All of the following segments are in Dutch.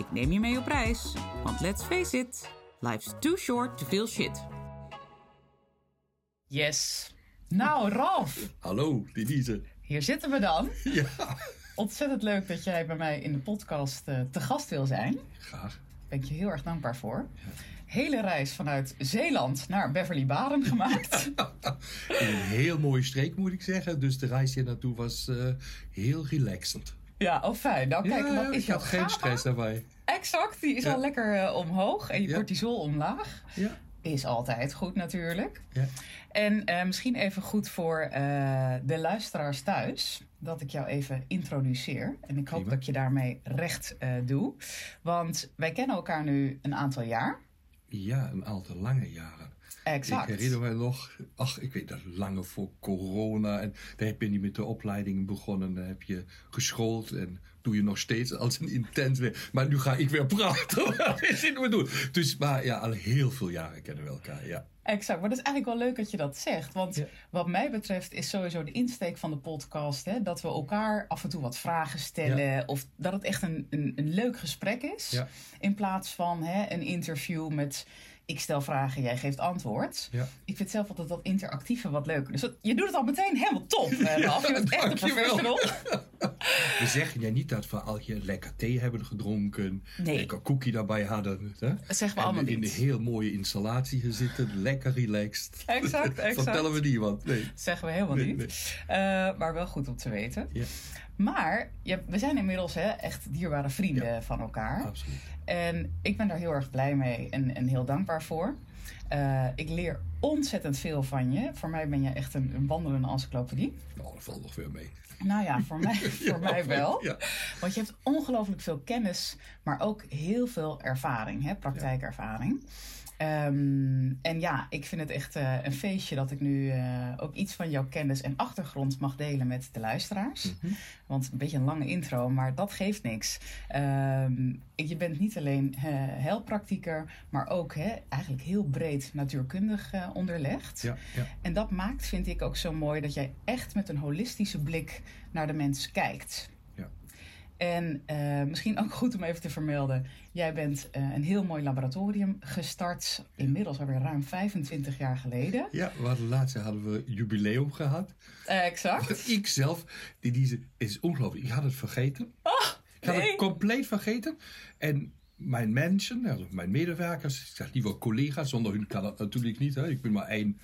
Ik neem je mee op reis, want let's face it, life's too short to feel shit. Yes. Nou, Ralf, Hallo, Denise. hier zitten we dan. Ja, Ontzettend leuk dat jij bij mij in de podcast eh, te gast wil zijn. graag. Daar ben ik je heel erg dankbaar voor. Hele reis vanuit Zeeland naar Beverly Baden gemaakt. Een heel mooie streek moet ik zeggen. Dus de reis hier naartoe was eh, heel relaxend. Ja, oh fijn. Nou kijk, ja, dan is had geen GABA stress daarbij. Exact, die is al lekker eh, omhoog en je cortisol omlaag. Ja, Is altijd goed natuurlijk. ja. En eh, misschien even goed voor eh, de luisteraars thuis, dat ik jou even introduceer. En ik hoop Prima. dat ik je daarmee recht doe. Want wij kennen elkaar nu een aantal jaar. ja, een aantal lange jaren. Exact. Ik herinner me nog, ach, ik weet dat lange voor corona. En daar heb je niet met de opleidingen begonnen. Dan heb je geschoold en doe je nog steeds als een intens weer. Maar nu ga ik weer praten. Wat is dit we doen? Dus, maar ja, al heel veel jaren kennen we elkaar, ja. Exact, maar dat is eigenlijk wel leuk dat je dat zegt. Want Ja. wat mij betreft is sowieso de insteek van de podcast... Hè, dat we elkaar af en toe wat vragen stellen... of dat het echt een, een, een leuk gesprek is... Ja. in plaats van hè, een interview met... ik stel vragen, jij geeft antwoord. Ja. Ik vind zelf altijd dat interactieve wat leuker. Dus je doet het al meteen helemaal top, Ralf. Je bent echt een professional. We zeggen ja niet dat we al je lekker thee hebben gedronken. Nee. Lekker cookie daarbij hadden. Hè? Dat zeggen we en allemaal in niet. een heel mooie installatie gezitten. Lekker relaxed. Exact, exact. Vertellen we niemand. Nee. Dat zeggen we helemaal Nee, niet. Eh, maar wel goed om te weten. Ja, Maar we zijn inmiddels hè, echt dierbare vrienden van elkaar. absoluut. En ik ben daar heel erg blij mee en, en heel dankbaar voor. Eh, ik leer ontzettend veel van je. Voor mij ben je echt een, een wandelende encyclopedie. Nou, dat valt nog weer mee. Nou ja, voor mij, voor mij wel. Ja. Want je hebt ongelooflijk veel kennis, maar ook heel veel ervaring, hè, praktijkervaring. Ehm, en ja, ik vind het echt eh, een feestje dat ik nu eh, ook iets van jouw kennis en achtergrond mag delen met de luisteraars. Want een beetje een lange intro, maar dat geeft niks. Ehm, je bent niet alleen eh heilpraktieker, maar ook hè, eigenlijk heel breed natuurkundig eh, onderlegd. Ja, ja. En dat maakt, vind ik ook zo mooi, dat jij echt met een holistische blik naar de mens kijkt. En eh, misschien ook goed om even te vermelden: jij bent eh, een heel mooi laboratorium gestart, inmiddels alweer ruim 25 jaar geleden. Ja, we hadden laatst hadden we jubileum gehad. Eh, exact. Ik zelf, die, die het is ongelooflijk. Ik had het vergeten. ik had Oh, nee. het compleet vergeten. En mijn mensen, nou, mijn medewerkers, ik zeg liever collega's, zonder hun kan dat natuurlijk niet. Hè. Ik ben maar één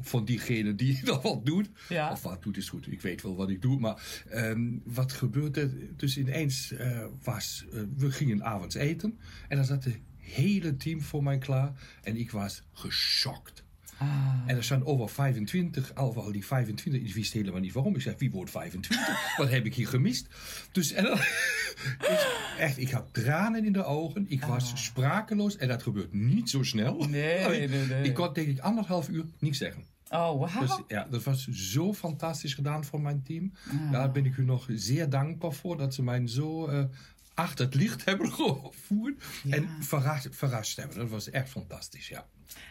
van diegenen die dat wat doet. Ja. Of wat doet is goed, ik weet wel wat ik doe. Maar ehm, wat gebeurde? Dus ineens eh, was, eh, we gingen avonds eten. En dan zat het hele team voor mij klaar. En ik was geschokt. Ah, En er staan over 25, al die 25, ik wist helemaal niet waarom. Ik zeg, wie wordt 25? Wat heb ik hier gemist? Dus en dan, dus echt, ik had tranen in de ogen. Ik was sprakeloos en dat gebeurt niet zo snel. Ah. Nee, nee, nee. Ik kon denk ik anderhalf uur niks zeggen. oh, wauw. Dus ja, dat was zo fantastisch gedaan voor mijn team. Ah. Daar ben ik u nog zeer dankbaar voor dat ze mij zo eh, achter het licht hebben gevoerd. En verrast, verrast hebben. Dat was echt fantastisch, ja.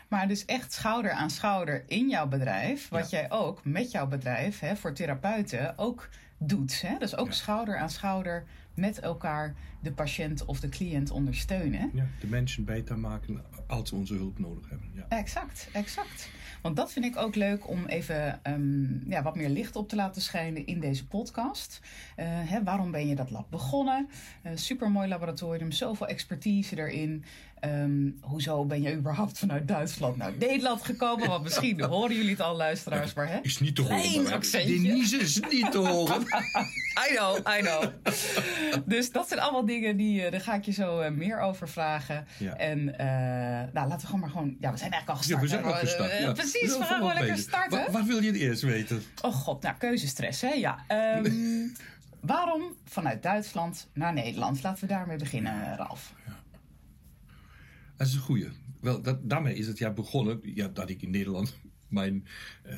Maar dus echt schouder aan schouder in jouw bedrijf. Wat Ja. jij ook met jouw bedrijf hè, voor therapeuten ook doet. Hè? Dus ook Ja. schouder aan schouder met elkaar de patiënt of de cliënt ondersteunen. ja. De mensen beter maken als ze onze hulp nodig hebben. Ja. Exact, exact. Want dat vind ik ook leuk om even ehm, ja, wat meer licht op te laten schijnen in deze podcast. Eh, hè, waarom ben je dat lab begonnen? Uh, supermooi laboratorium, zoveel expertise erin. Ehm, hoezo ben je überhaupt vanuit Duitsland naar Nederland gekomen? Want misschien horen jullie het al, luisteraars, maar hè? Is niet te horen. Denise is niet te horen. I know, I know. dus dat zijn allemaal dingen die, eh, daar ga ik je zo eh, meer over vragen. Ja. En eh, nou, laten we gewoon maar gewoon, ja, we zijn eigenlijk al gestart. Ja, we zijn al gestart. Ja. Precies, Ja, we gaan gewoon lekker starten. Wat, wat wil je het eerst weten? Oh god, nou keuzestress hè, ja. Ehm, waarom vanuit Duitsland naar Nederland? Laten we daarmee beginnen, Ralf. Dat is een goeie. Wel, dat, daarmee is het ja begonnen ja, dat ik in Nederland mijn eh,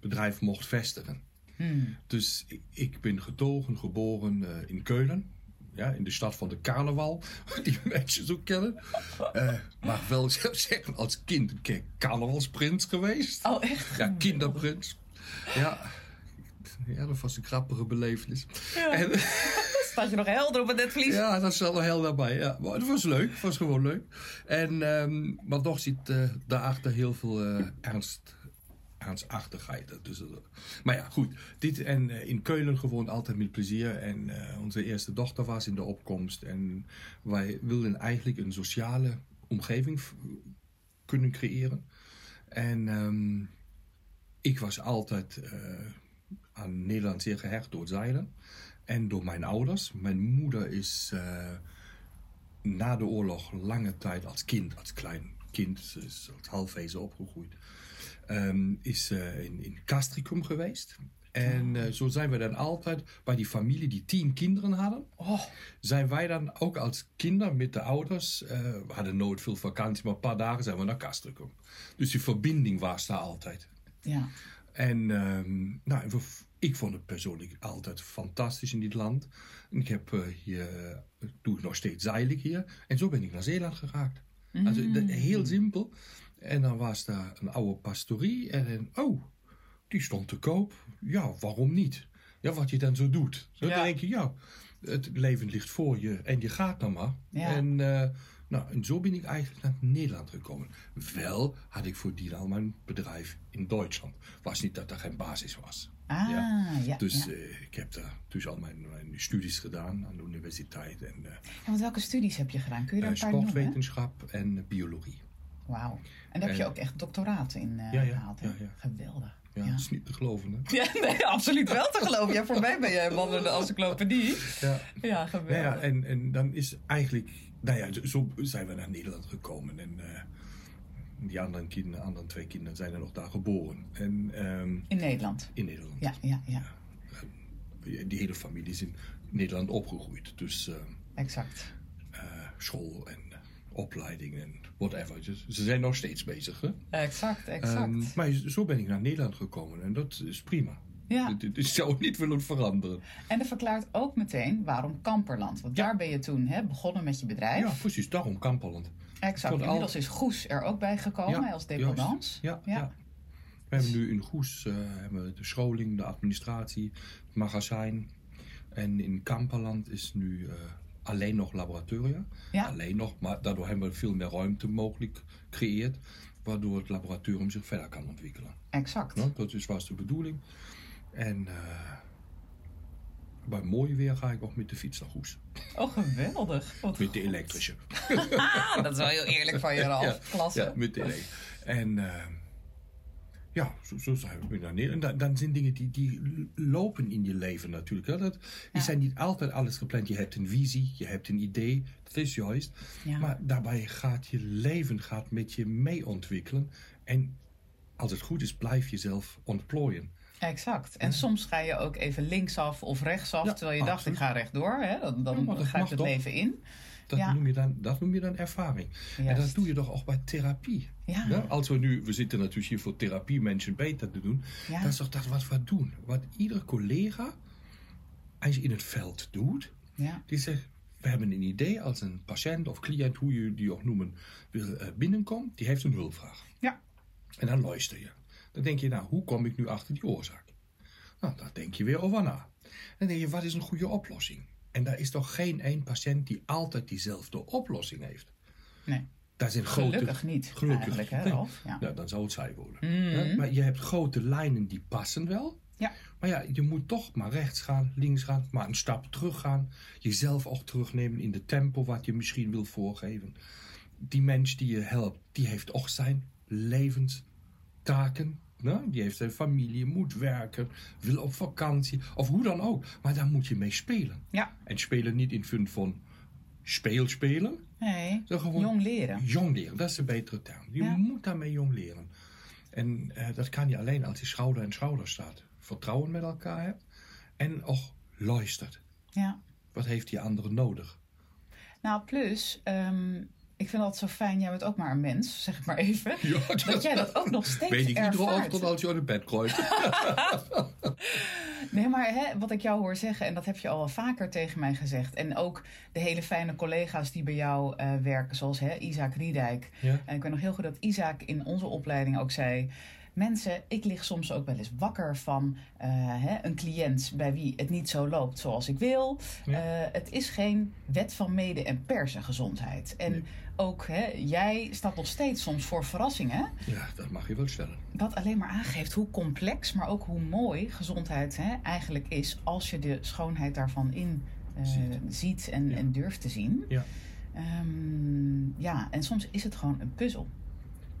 bedrijf mocht vestigen. Hmm. Dus ik, ik ben getogen, geboren eh, in Keulen. Ja, in de stad van de carnaval, die mensen zo kennen. Eh, maar wel zeggen, als kind een keer carnavalsprins geweest. Oh, echt? Ja, kinderprins. Ja. ja, dat was een grappige belevenis. Ja. En, Staat je nog helder op het netvlies? ja, dat is wel heel daarbij. Ja. Het was leuk, het was gewoon leuk. En, ehm, maar toch zit eh, daarachter heel veel eh, ernst, ernstachtigheid. Dus, eh, maar ja, goed. Dit, en in Keulen gewoond altijd met plezier. En onze eerste dochter was in de opkomst. En wij wilden eigenlijk een sociale omgeving kunnen creëren. En ehm, ik was altijd aan Nederland zeer gehecht door zeilen. En door mijn ouders. Mijn moeder is eh, na de oorlog lange tijd als kind, als klein kind, ze is als halfwezen opgegroeid, ehm, is eh, in, in Castricum geweest. En eh, zo zijn we dan altijd bij die familie die tien kinderen hadden. Oh, Zijn wij dan ook als kinder met de ouders, we hadden nooit veel vakantie, maar een paar dagen zijn we naar Castricum. Dus die verbinding was daar altijd. ja. En ehm, nou, we- ik vond het persoonlijk altijd fantastisch in dit land. Ik heb eh, hier, eh, doe ik nog steeds zeil ik hier. En zo ben ik naar Zeeland geraakt. Also, dat- heel simpel. En dan was daar een oude pastorie. En dan, oh, die stond te koop. Ja, waarom niet? Ja, wat je dan zo doet. Zo Ja. dan denk je, ja, het leven ligt voor je en je gaat dan maar. Ja. En, eh, nou, en zo ben ik eigenlijk naar Nederland gekomen. Wel had ik voordien al mijn bedrijf in Duitsland. Was niet dat er geen basis was. Ah, ja. Dus ja. eh, ik heb daar dus al mijn, mijn studies gedaan aan de universiteit. En Ja, want welke studies heb je gedaan? Kun je daar eh, een paar noemen? sportwetenschap en biologie. Wauw. En daar heb je ook echt doctoraat in eh gehaald, ja, ja. Geweldig. Ja, Ja. dat is niet te geloven, hè? Ja, nee, absoluut wel te geloven. Ja, voor mij ben jij een encyclopedie. Ja. Ja, geweldig. Nou ja, en, en dan is eigenlijk, nou ja, zo- zijn we naar Nederland gekomen. En die andere, kinderen, andere twee kinderen zijn er nog daar geboren. En ehm, In Nederland. in Nederland. Ja, ja, ja. Die hele familie is in Nederland opgegroeid. Dus eh, Exact. eh, school en eh, opleiding en whatever. Dus ze zijn nog steeds bezig. Hè? Exact, exact. Ehm, maar zo ben ik naar Nederland gekomen en dat is prima. ja. Ik, zou niet willen veranderen. En dat verklaart ook meteen waarom Kamperland. Want Ja. daar ben je toen hè, begonnen met je bedrijf. Ja, precies. Daarom Kamperland. Exact. tot al- Inmiddels is Goes er ook bij gekomen Ja, als dependance. Ja, Ja. ja. We hebben nu in Goes eh, hebben we de scholing, de administratie, het magazijn. En in Kamperland is nu eh, alleen nog laboratoria. Ja. Alleen nog, maar daardoor hebben we veel meer ruimte mogelijk gecreëerd. Waardoor het laboratorium zich verder kan ontwikkelen. Exact. Ja, dat is, was de bedoeling. En eh, bij mooi weer ga ik ook met de fiets naar Goes. Oh, geweldig. Wat Met de elektrische. Dat is wel heel eerlijk van je, Ralf. Ja, Klasse. Ja, met de elektrische. En eh, ja, zo, zo zijn we naar Nederland. En dan, dan zijn dingen die, die lopen in je leven natuurlijk. Hè. Dat, die Ja. zijn niet altijd alles gepland. Je hebt een visie, je hebt een idee. Dat is juist. Ja. Maar daarbij gaat je leven gaat met je mee ontwikkelen. En als het goed is, blijf jezelf ontplooien. Exact. En soms ga je ook even linksaf of rechtsaf, Ja, terwijl je dacht, ik ga rechtdoor. Hè? Dan, Ja, dan dat gaat het leven in. Dat, Ja. noem je dan, dat noem je dan ervaring. En dat doe je toch ook bij therapie. Ja. Ja, als we nu, we zitten natuurlijk hier voor therapie mensen beter te doen. Ja. Dat is toch dat wat we doen. Wat ieder collega eigenlijk in het veld doet. Ja. Die zegt, we hebben een idee als een patiënt of cliënt, hoe je die ook noemen, eh, binnenkomt. Die heeft een hulpvraag. Ja. En dan luister je. Dan denk je, nou, hoe kom ik nu achter die oorzaak? Nou, daar denk je weer over na. Dan denk je, wat is een goede oplossing? En daar is toch geen één patiënt die altijd diezelfde oplossing heeft. Nee. Daar zijn grote, Gelukkig niet, eigenlijk, hè. Ralf? Ja. Ja, dan zou het saai worden. Mhm. Ja, maar je hebt grote lijnen die passen wel. Ja. Maar ja, je moet toch maar rechts gaan, links gaan, maar een stap terug gaan. Jezelf ook terugnemen in de tempo wat je misschien wil voorgeven. Die mens die je helpt, die heeft ook zijn levenstaken. Die heeft zijn familie, moet werken, wil op vakantie of hoe dan ook. Maar daar moet je mee spelen. Ja. En spelen niet in fun van speelspelen. Nee. Zo gewoon Jong leren. Jong leren, dat is een betere term. Je Ja. moet daarmee jong leren. En eh, dat kan je alleen als je schouder aan schouder staat. Vertrouwen met elkaar hebt. En ook luistert. Ja. Wat heeft die andere nodig? Nou, plus, ehm, Ik vind altijd zo fijn, jij bent ook maar een mens, zeg ik maar even. Ja, dat jij dat ook nog steeds Weet ik iedere ervaart. ochtend als je aan het bed kruipt. Nee, maar hè, wat ik jou hoor zeggen, en dat heb je al wel vaker tegen mij gezegd. En ook de hele fijne collega's die bij jou eh, werken, zoals hè, Isaac Riedijk. Ja. En ik weet nog heel goed dat Isaac in onze opleiding ook zei... Mensen, ik lig soms ook wel eens wakker van eh, hè, een cliënt bij wie het niet zo loopt zoals ik wil. Ja. Eh, het is geen wet van mede- en persengezondheid. En Nee. Ook hè, jij staat nog steeds soms voor verrassingen. Ja, dat mag je wel stellen. Wat alleen maar aangeeft hoe complex, maar ook hoe mooi gezondheid hè, eigenlijk is als je de schoonheid daarvan in eh, Ziet. ziet, en, Ja. en durft te zien. Ja. Ehm, ja, en soms is het gewoon een puzzel.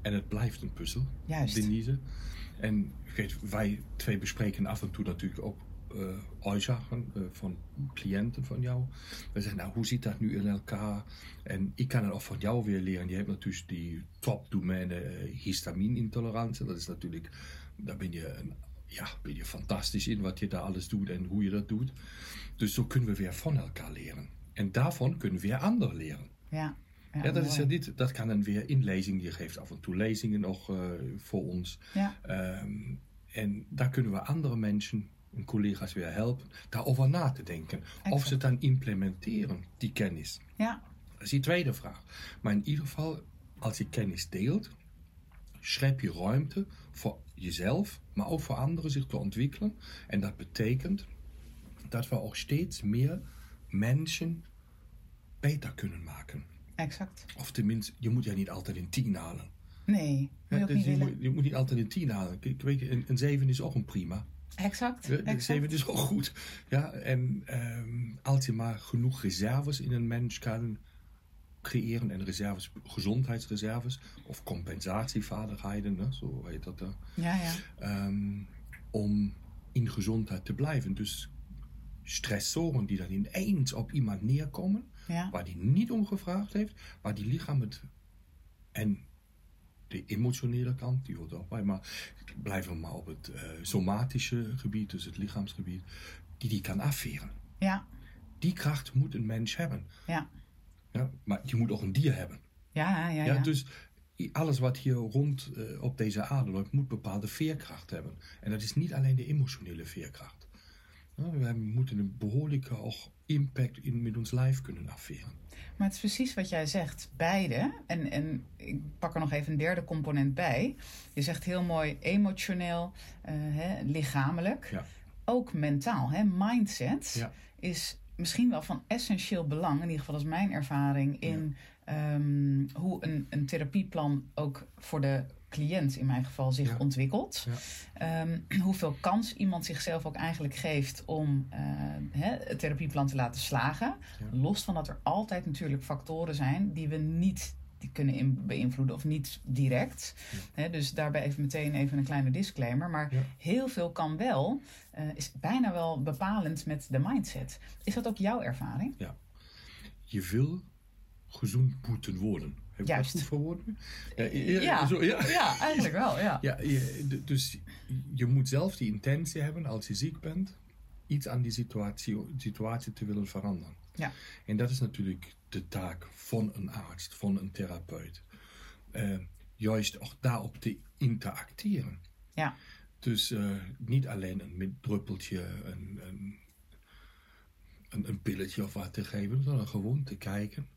En het blijft een puzzel, Juist. Denise. En weet, wij twee bespreken af en toe natuurlijk ook uitzagen eh, van cliënten van jou. We zeggen, nou, hoe zit dat nu in elkaar? En ik kan het ook van jou weer leren. Je hebt natuurlijk die topdomeine eh, histaminintolerantie. Dat is natuurlijk, daar ben je, een, ja, ben je fantastisch in wat je daar alles doet en hoe je dat doet. Dus zo kunnen we weer van elkaar leren. En daarvan kunnen we weer anderen leren. Ja, Ja, dat is ja niet, dat kan dan weer in lezingen. Je geeft af en toe lezingen nog eh, voor ons. Ja, Ehm, en daar kunnen we andere mensen en collega's weer helpen daarover na te denken. Of ze het dan implementeren, die kennis. ja, Dat is die tweede vraag. Maar in ieder geval, als je kennis deelt, schep je ruimte voor jezelf, maar ook voor anderen zich te ontwikkelen. En dat betekent dat we ook steeds meer mensen beter kunnen maken. exact. Of tenminste, je moet ja niet altijd een 10 halen. Nee, moet je Ja, dus niet je, moet, je moet niet altijd een 10 halen. Kijk, weet een, een 7 is ook een prima. Exact, Een exact. 7 is ook goed. Ja, en ehm, als je maar genoeg reserves in een mens kan creëren, en reserves, gezondheidsreserves of compensatievaardigheden, hè, zo heet dat dan, Ja, ja. ehm, om in gezondheid te blijven. Dus stressoren die dan ineens op iemand neerkomen, ja. waar die niet om gevraagd heeft, waar die lichaam het en de emotionele kant, die hoort ook bij, maar blijven we maar op het eh, somatische gebied, dus het lichaamsgebied, die die kan afveren. Ja, Die kracht moet een mens hebben. ja. Ja, maar je moet ook een dier hebben. Ja, ja, Ja, ja. Dus alles wat hier rond eh, op deze aarde loopt, moet bepaalde veerkracht hebben. En dat is niet alleen de emotionele veerkracht. We moeten een behoorlijke ook impact in, met ons lijf kunnen afveren. Maar het is precies wat jij zegt, beide. En, en ik pak er nog even een derde component bij. Je zegt heel mooi emotioneel, eh, hè, lichamelijk. Ja. Ook mentaal. Hè? Mindset Ja. is misschien wel van essentieel belang, in ieder geval dat is mijn ervaring, in ehm, hoe een, een therapieplan ook voor de cliënt in mijn geval zich Ja. ontwikkelt. Ja. Ehm, hoeveel kans iemand zichzelf ook eigenlijk geeft om eh, het therapieplan te laten slagen. Ja. Los van dat er altijd natuurlijk factoren zijn die we niet die kunnen in- beïnvloeden of niet direct. Dus daarbij even meteen even een kleine disclaimer. Maar Ja. heel veel kan wel, eh, is bijna wel bepalend met de mindset. Is dat ook jouw ervaring? Je wil gezond moeten worden. Heb ik Juist. dat goed verwoord? nu? Ja. Zo, ja. Ja, eigenlijk wel, ja. Ja, je, dus je moet zelf die intentie hebben als je ziek bent, iets aan die situatie, situatie te willen veranderen. Ja. En dat is natuurlijk de taak van een arts, van een therapeut. Eh, juist ook daarop te interacteren. Ja. Dus eh, niet alleen een druppeltje, een, een, een, een pilletje of wat te geven, sondern gewoon te kijken,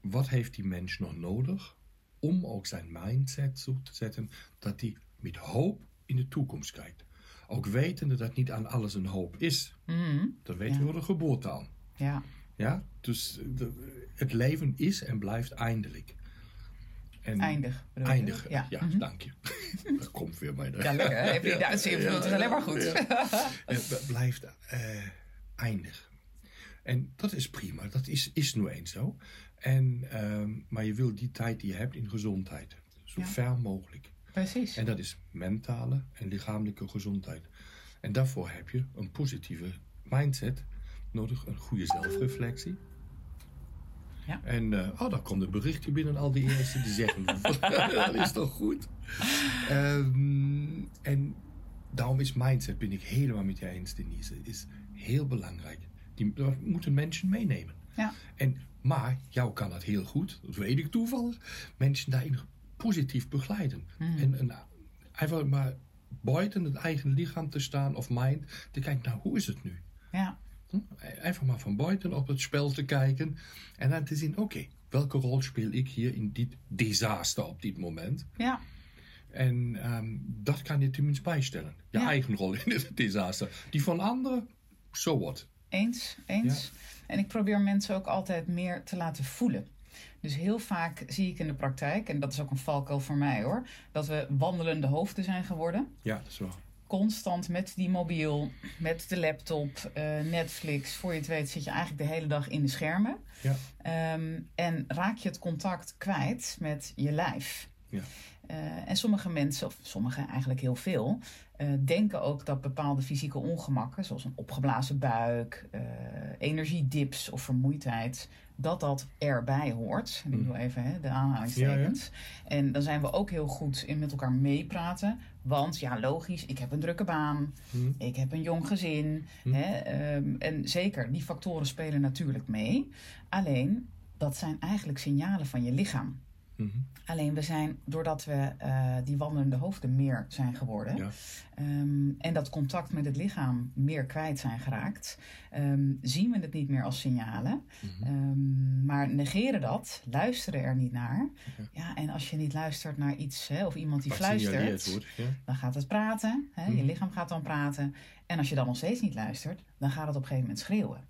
wat heeft die mens nog nodig om ook zijn mindset zo te zetten dat hij met hoop in de toekomst kijkt. Ook wetende dat niet aan alles een hoop is. Mhm. Dat weten Ja. we door de geboorte al. ja. Ja? Dus de- het leven is en blijft eindelijk. En Eindig. Eindig, ja, Ja. Mhm. dank je. dat komt weer bij de... Ja, lekker. Heb je Duits invloed? Is alleen maar goed. Het blijft eh, eindig. En dat is prima, dat is, is nu eens zo. En, ehm, maar je wil die tijd die je hebt in gezondheid, zo Ja. ver mogelijk. Precies. En dat is mentale en lichamelijke gezondheid. En daarvoor heb je een positieve mindset nodig, een goede zelfreflectie. Ja. En eh, oh, daar komt een berichtje binnen al die eerste die zeggen, dat is toch goed. Ehm, en daarom is mindset, ben ik helemaal met je eens Denise, is heel belangrijk. Die dat moeten mensen meenemen. Ja. En Maar jou kan dat heel goed, dat weet ik toevallig, mensen daarin positief begeleiden. En, en einfach maar buiten het eigen lichaam te staan of mind, te kijken, nou, hoe is het nu? Ja. Hm? Einfach maar van buiten op het spel te kijken en dan te zien, oké, welke rol speel ik hier in dit disaster op dit moment? Ja. En ehm, dat kan je tenminste bijstellen. Je Ja. eigen rol in het disaster. Die van anderen, so what? Eens, eens. En ik probeer mensen ook altijd meer te laten voelen. Dus heel vaak zie ik in de praktijk, en dat is ook een valkuil voor mij hoor, dat we wandelende hoofden zijn geworden. Ja, dat is waar. Constant met die mobiel, met de laptop, eh, Netflix. Voor je het weet zit je eigenlijk de hele dag in de schermen. Ja. Ehm, en raak je het contact kwijt met je lijf. Ja. Eh, en sommige mensen, of sommige eigenlijk heel veel, eh, denken ook dat bepaalde fysieke ongemakken, zoals een opgeblazen buik, eh, energiedips of vermoeidheid, dat dat erbij hoort. En ik doe even hè, de aanhalingstekens. En dan zijn we ook heel goed in met elkaar meepraten. Want ja, logisch, ik heb een drukke baan, ik heb een jong gezin. Hè, ehm, en zeker, die factoren spelen natuurlijk mee. Alleen, dat zijn eigenlijk signalen van je lichaam. Mhm. Alleen we zijn, doordat we eh, die wandelende hoofden meer zijn geworden Ja. ehm, en dat contact met het lichaam meer kwijt zijn geraakt, ehm, zien we het niet meer als signalen. Mhm. Ehm, maar negeren dat, luisteren er niet naar. Ja, en als je niet luistert naar iets hè, of iemand die fluistert, wordt. Ja. dan gaat het praten. Hè? Je Mhm. lichaam gaat dan praten. En als je dan nog steeds niet luistert, dan gaat het op een gegeven moment schreeuwen.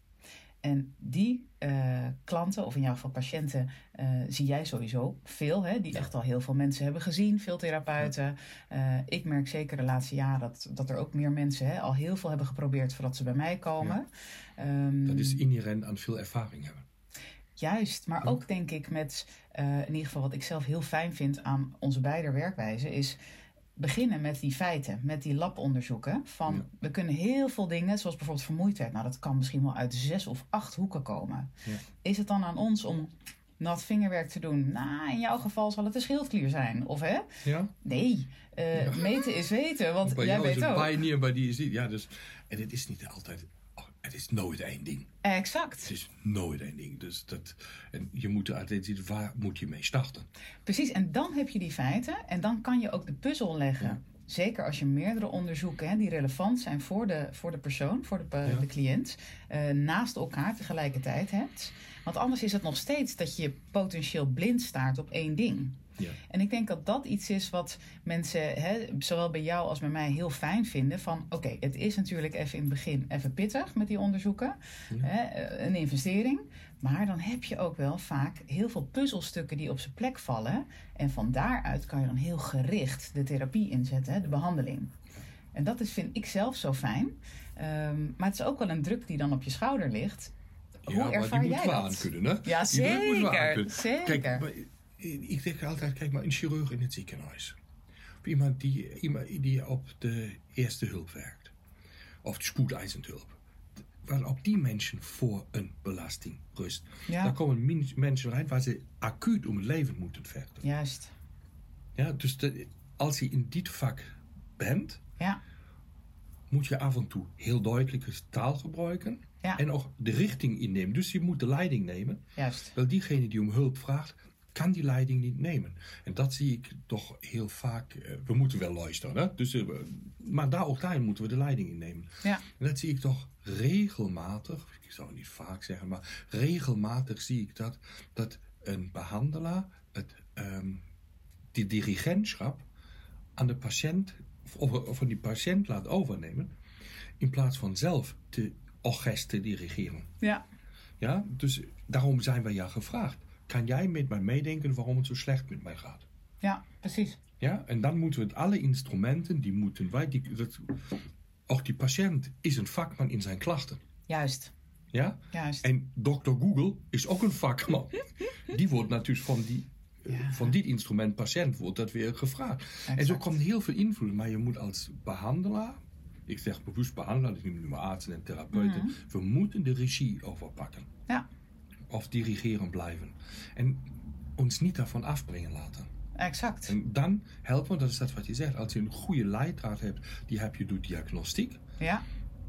En die eh, klanten, of in jouw geval patiënten, eh, zie jij sowieso veel. Hè? Die echt al heel veel mensen hebben gezien, veel therapeuten. Eh, ik merk zeker de laatste jaren dat, dat er ook meer mensen hè, al heel veel hebben geprobeerd voordat ze bij mij komen. Ehm, Dat is inherent aan veel ervaring hebben. Juist, maar ook denk ik met, in ieder geval wat ik zelf heel fijn vind aan onze beide werkwijzen, is beginnen met die feiten, met die labonderzoeken. Van Ja. we kunnen heel veel dingen, zoals bijvoorbeeld vermoeidheid, nou dat kan misschien wel uit zes of acht hoeken komen. Ja. Is het dan aan ons om nat vingerwerk te doen? Nou, in jouw geval zal het de schildklier zijn, of hè? Ja? Nee, eh, meten is weten, want Bij jij weet ook. bij die is niet. Ja, dus, en het is niet altijd. Het is nooit één ding. Exact. Het is nooit één ding. Dus dat, en je moet altijd zien, waar moet je mee starten? Precies, en dan heb je die feiten en dan kan je ook de puzzel leggen. Ja. Zeker als je meerdere onderzoeken hè, die relevant zijn voor de, voor de persoon, voor de, Ja. de cliënt, eh, naast elkaar tegelijkertijd hebt. Want anders is het nog steeds dat je potentieel blind staart op één ding. Ja. En ik denk dat dat iets is wat mensen, hè, zowel bij jou als bij mij, heel fijn vinden. Van oké, het is natuurlijk even in het begin even pittig met die onderzoeken. Hè, eh, een investering. Maar dan heb je ook wel vaak heel veel puzzelstukken die op zijn plek vallen. En van daaruit kan je dan heel gericht de therapie inzetten, hè, de behandeling. En dat is, vind ik zelf zo fijn. Ehm, maar het is ook wel een druk die dan op je schouder ligt. Hoe ja, maar ervaar die jij moeten we dat? aankunnen, hè? Ja, zeker, zeker. Kijk, ik denk altijd, kijk maar, een chirurg in het ziekenhuis. Of iemand die, iemand die op de eerste hulp werkt. Of de spoedeisend hulp. Waar op die mensen voor een belasting rust. Ja. Daar komen mensen uit waar ze acuut om het leven moeten vechten. Juist. Ja, dus de- als je in dit vak bent, Ja, moet je af en toe heel duidelijke taal gebruiken. Ja. En ook de richting innemen. Dus je moet de leiding nemen. juist. Wel, diegene die om hulp vraagt, kan die leiding niet nemen. En dat zie ik toch heel vaak. eh, we moeten wel luisteren, hè? Dus, eh, maar daar ook daarin moeten we de leiding innemen. Ja, En dat zie ik toch regelmatig, ik zou niet vaak zeggen, maar regelmatig zie ik dat, dat een behandelaar het, ehm, die dirigentschap aan de patiënt, of, of van die patiënt laat overnemen, in plaats van zelf de orkest te dirigeren. ja, Ja, dus daarom zijn wij ja gevraagd. Kan jij met mij meedenken waarom het zo slecht met mij gaat? ja, precies. Ja, en dan moeten we het alle instrumenten, die moeten wij, die, dat, ook die patiënt is een vakman in zijn klachten. Juist. Ja? Juist. En dokter Google is ook een vakman. Die wordt natuurlijk van, die, eh, Ja. van dit instrument patiënt wordt dat weer gevraagd. En zo komt heel veel invloed. Maar je moet als behandelaar, ik zeg bewust behandelaar, ik noem nu maar artsen en therapeuten, Mhm. we moeten de regie overpakken. Ja, Of dirigeren blijven. En ons niet daarvan afbrengen laten. exact. En dan helpen, dat is dat wat je zegt, als je een goede leidraad hebt, die heb je door diagnostiek, Ja,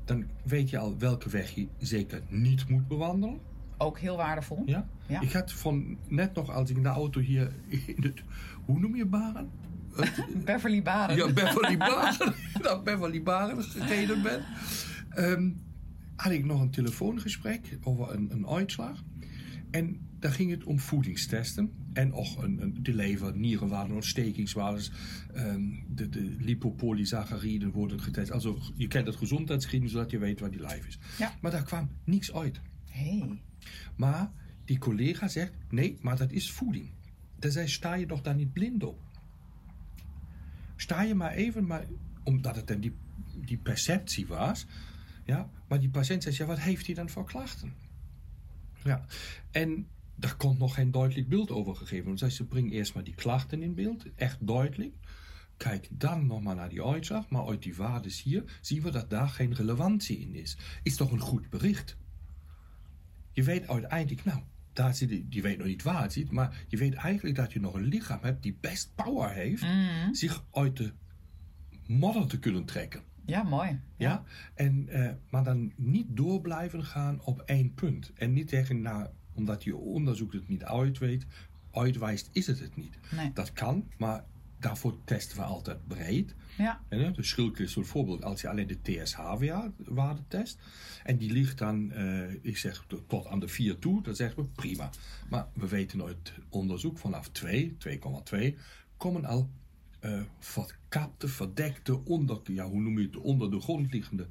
dan weet je al welke weg je zeker niet moet bewandelen. ook heel waardevol. Ja? Ja. Ik had van net nog als ik in de auto hier in het, hoe noem je Baren? Het- Beverly Baren. ja, Beverly Baren, naar Beverly Baren gereden ben, ehm, had ik nog een telefoongesprek over een, een uitslag. En daar ging het om voedingstesten. En ook een, een, de lever, nierenwaarden, ontstekingswaarden. ehm, de, de lipopolysacchariden worden getest. Also, je kent het gezondheidsschema, zodat je weet waar die lijf is. Ja. Maar daar kwam niks uit. Hey. Maar die collega zegt, nee, maar dat is voeding. Dan zei, sta je toch daar niet blind op? Sta je maar even, maar, omdat het dan die, die perceptie was. Ja, maar die patiënt zegt, ja, wat heeft hij dan voor klachten? Ja, en daar komt nog geen duidelijk beeld over gegeven. Zij ze brengen eerst maar die klachten in beeld, echt duidelijk. Kijk dan nog maar naar die uitslag, maar uit die waarden hier zien we dat daar geen relevantie in is. Is toch een goed bericht? Je weet uiteindelijk, nou, daar zit, je weet nog niet waar het zit, maar je weet eigenlijk dat je nog een lichaam hebt die best power heeft, zich uit de modder te kunnen trekken. Ja, mooi. Ja? En, eh, maar dan niet door blijven gaan op één punt. En niet zeggen, nou, omdat je onderzoek het niet uitweet, uitwijst, is het het niet. Nee. Dat kan, maar daarvoor testen we altijd breed. Ja. En, schildklier is bijvoorbeeld als je alleen de TSH-waarde test. En die ligt dan, eh, ik zeg tot aan de 4 toe, dan zeggen we prima. Maar we weten uit onderzoek vanaf 2, 2,2, komen al eh verkapte, verdekte, onder, ja, hoe noem je het, onder de grond liggende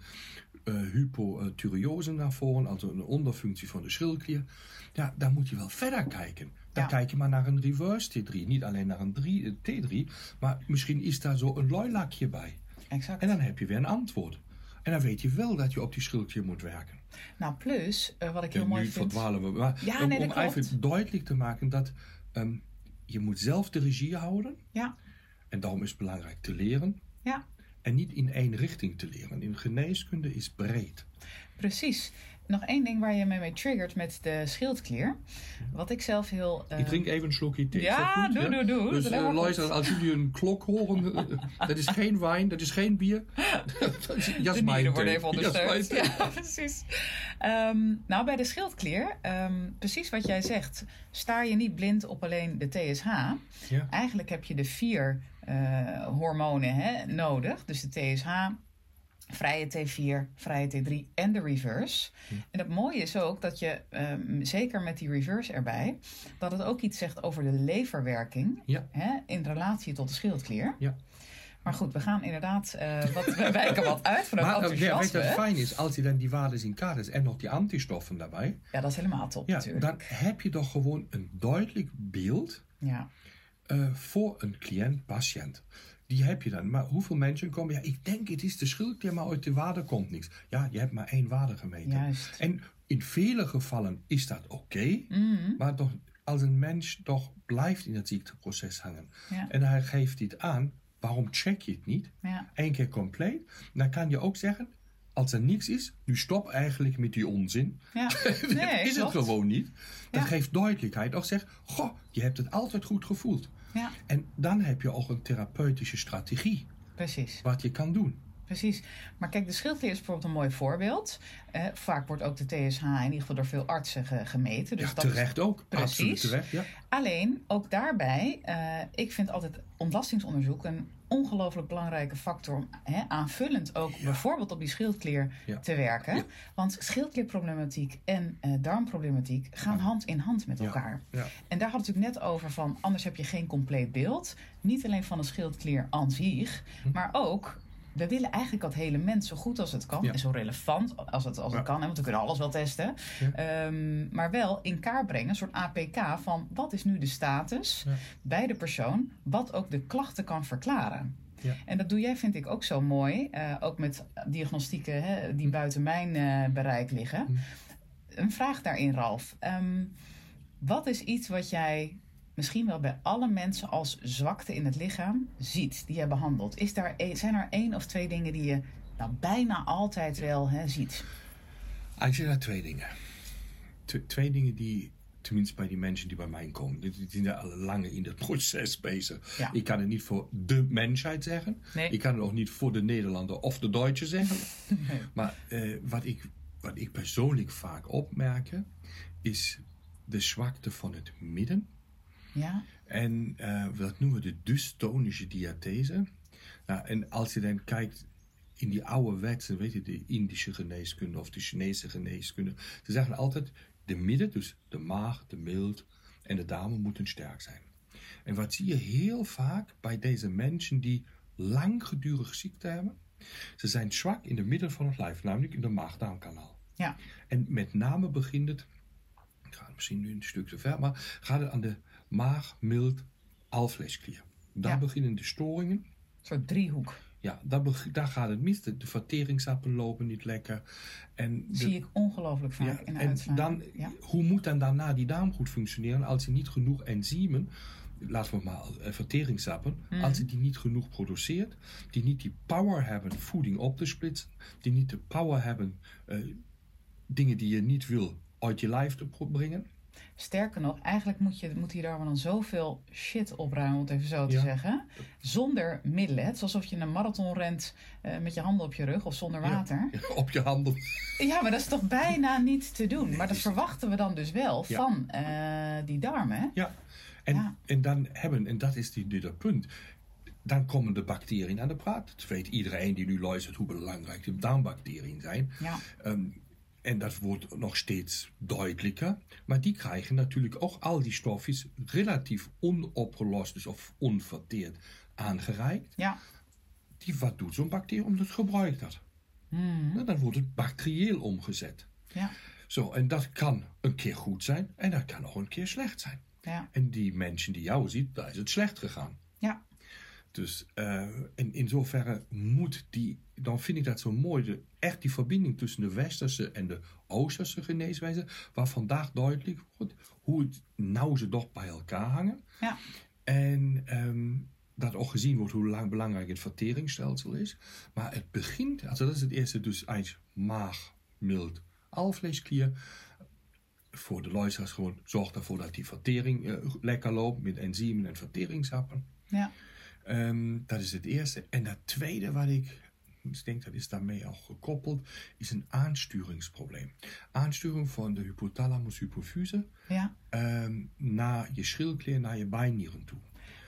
eh hypothyreose naar voren, also een onderfunctie van de schildklier. Ja, daar moet je wel verder kijken. Dan Ja. kijk je maar naar een reverse T3, niet alleen naar een 3, eh, T3, maar misschien is daar zo een looilakje bij. Exact. En dan heb je weer een antwoord. En dan weet je wel dat je op die schildklier moet werken. Nou, plus, wat ik heel En mooi nu vind... verdwalen we. Maar Ja, om, nee, om even duidelijk te maken dat ehm, je moet zelf de regie houden. Ja, En daarom is het belangrijk te leren. ja, En niet in één richting te leren. In geneeskunde is breed. precies. Nog één ding waar je me mee triggert met de schildklier. Wat ik zelf heel... Ik drink even een slokje thee. ja, doe, doe, doe. Dus eh, luister, als jullie een klok horen, eh, dat is geen wijn, dat is geen bier. dat is jasmijn worden even ondersteund. Ja, precies. Ehm, nou, bij de schildklier, ehm, precies wat jij zegt. Staar je niet blind op alleen de TSH. Ja. Eigenlijk heb je de vier eh, hormonen hè, nodig. Dus de TSH, vrije T4, vrije T3 en de reverse. En het mooie is ook dat je, ehm, zeker met die reverse erbij... dat het ook iets zegt over de leverwerking... Ja. Hè, in relatie tot de schildklier. Ja. Maar goed, we gaan inderdaad eh, wat, we wijken wat uit van Maar eh, ja, weet je enthousiasme. wat fijn is? Als je dan die waarden in kaart is en nog die antistoffen daarbij. Ja, dat is helemaal top Ja, natuurlijk. dan heb je toch gewoon een duidelijk beeld Ja. eh, voor een cliënt, patiënt. Die heb je dan. Maar hoeveel mensen komen? Ja, ik denk het is de schildklier, maar uit de waarde komt niks. Ja, je hebt maar één waarde gemeten. Juist. En in vele gevallen is dat oké. Mhm. Maar toch, als een mens toch blijft in het ziekteproces hangen. Ja. En hij geeft dit aan, waarom check je het niet? Ja. Eén keer compleet. Dan kan je ook zeggen, als er niks is, nu stop eigenlijk met die onzin. Ja. Dat Nee, is klopt. het gewoon niet. Dat Ja. geeft duidelijkheid. Ook zeg, goh, je hebt het altijd goed gevoeld. Ja, En dan heb je ook een therapeutische strategie. precies. Wat je kan doen. Precies. Maar kijk, de schildklier is bijvoorbeeld een mooi voorbeeld. Eh, vaak wordt ook de TSH in ieder geval door veel artsen ge- gemeten. Dus ja, dat is- terecht ook. Precies. Absoluut terecht, ja. Alleen, ook daarbij, eh, ik vind altijd ontlastingsonderzoek een ongelooflijk belangrijke factor om hè, aanvullend ook bijvoorbeeld op die schildklier Ja. te werken. Ja. Want schildklierproblematiek en eh, darmproblematiek gaan hand in hand met elkaar. Ja. En daar had ik het net over van, anders heb je geen compleet beeld. Niet alleen van de schildklier aan zich, Hm. maar ook... We willen eigenlijk dat hele mens zo goed als het kan Ja. en zo relevant als het, als het Ja. kan. Hè, want we kunnen alles wel testen. Ja. Ehm, maar wel in kaart brengen, een soort APK van wat is nu de status bij de persoon, wat ook de klachten kan verklaren. Ja. En dat doe jij, vind ik, ook zo mooi. eh, ook met diagnostieken hè, die buiten mijn eh, bereik liggen. Een vraag daarin, Ralf. Ehm, wat is iets wat jij misschien wel bij alle mensen als zwakte in het lichaam ziet, die jij behandelt? Is daar, zijn er één of twee dingen die je nou, bijna altijd wel hè, ziet? Ik zeg daar twee dingen. Tw- twee dingen die, tenminste bij die mensen die bij mij komen, die, die zijn al lang in het proces bezig. Ja. Ik kan het niet voor de mensheid zeggen. Nee. Ik kan het ook niet voor de Nederlander of de Duitser zeggen. Maar eh, wat ik wat ik persoonlijk vaak opmerk, is de zwakte van het midden. Ja, En eh, dat noemen we de dystonische diathese. Nou, en als je dan kijkt in die ouderwetse, weet je, de Indische geneeskunde of de Chinese geneeskunde. Ze zeggen altijd, de midden, dus de maag, de mild en de darmen moeten sterk zijn. En wat zie je heel vaak bij deze mensen die langgedurig ziekte hebben? Ze zijn zwak in het midden van het lijf, namelijk in de maag-darmkanaal. ja, En met name begint het, ik ga misschien nu een stuk te ver, maar gaat het aan de maag, mild, alvleesklier. Daar Ja. beginnen de storingen. een soort driehoek. Ja, daar, daar gaat het mis. De, de verteringsappen lopen niet lekker. En de- Zie ik ongelooflijk vaak ja, in de en uitslagen. dan, ja. hoe moet dan daarna die darm goed functioneren als je niet genoeg enzymen, laten we maar eh, verteringssappen, Mhm. als je die niet genoeg produceert, die niet die power hebben voeding op te splitsen, die niet de power hebben eh, dingen die je niet wil uit je lijf te brengen. Sterker nog, eigenlijk moet, je, moet die darmen dan zoveel shit opruimen, om het even zo te Ja. zeggen. Zonder middelen. Het is alsof je een marathon rent eh, met je handen op je rug of zonder water. Ja. Op je handen. maar dat is toch bijna niet te doen. Maar dat verwachten we dan dus wel Ja. van eh, die darmen. Ja. En, Ja. en dan hebben, en dat is die, die, dat punt, dan komen de bacteriën aan de praat. Het weet iedereen die nu luistert hoe belangrijk de darmbacteriën zijn. Ja, Ehm, en dat wordt nog steeds duidelijker. Maar die krijgen natuurlijk ook al die stofjes relatief onopgelost dus of onverteerd aangereikt. ja. Die, wat doet zo'n bacterie omdat het gebruikt dat? Nou, dan wordt het bacterieel omgezet. ja, Zo, en dat kan een keer goed zijn en dat kan ook een keer slecht zijn. ja, En die mensen die jou ziet, daar is het slecht gegaan. ja. Dus uh, in, in zoverre moet die, dan vind ik dat zo mooi, de, echt die verbinding tussen de westerse en de oosterse geneeswijze, waar vandaag duidelijk wordt hoe het nauw ze toch bij elkaar hangen. ja. En um, dat ook gezien wordt hoe lang belangrijk het verteringsstelsel is. Maar het begint, also dat is het eerste, dus eigenlijk maag, mild, alvleesklier. Voor de luisteraars gewoon zorg ervoor dat die vertering uh, lekker loopt met enzymen en verteringshappen. ja. Um, dat is het eerste. En dat tweede wat ik, ik denk dat is daarmee al gekoppeld, is een aansturingsprobleem. Aansturing van de hypothalamus hypofyse ja. um, naar je schildklier, naar je bijnieren toe.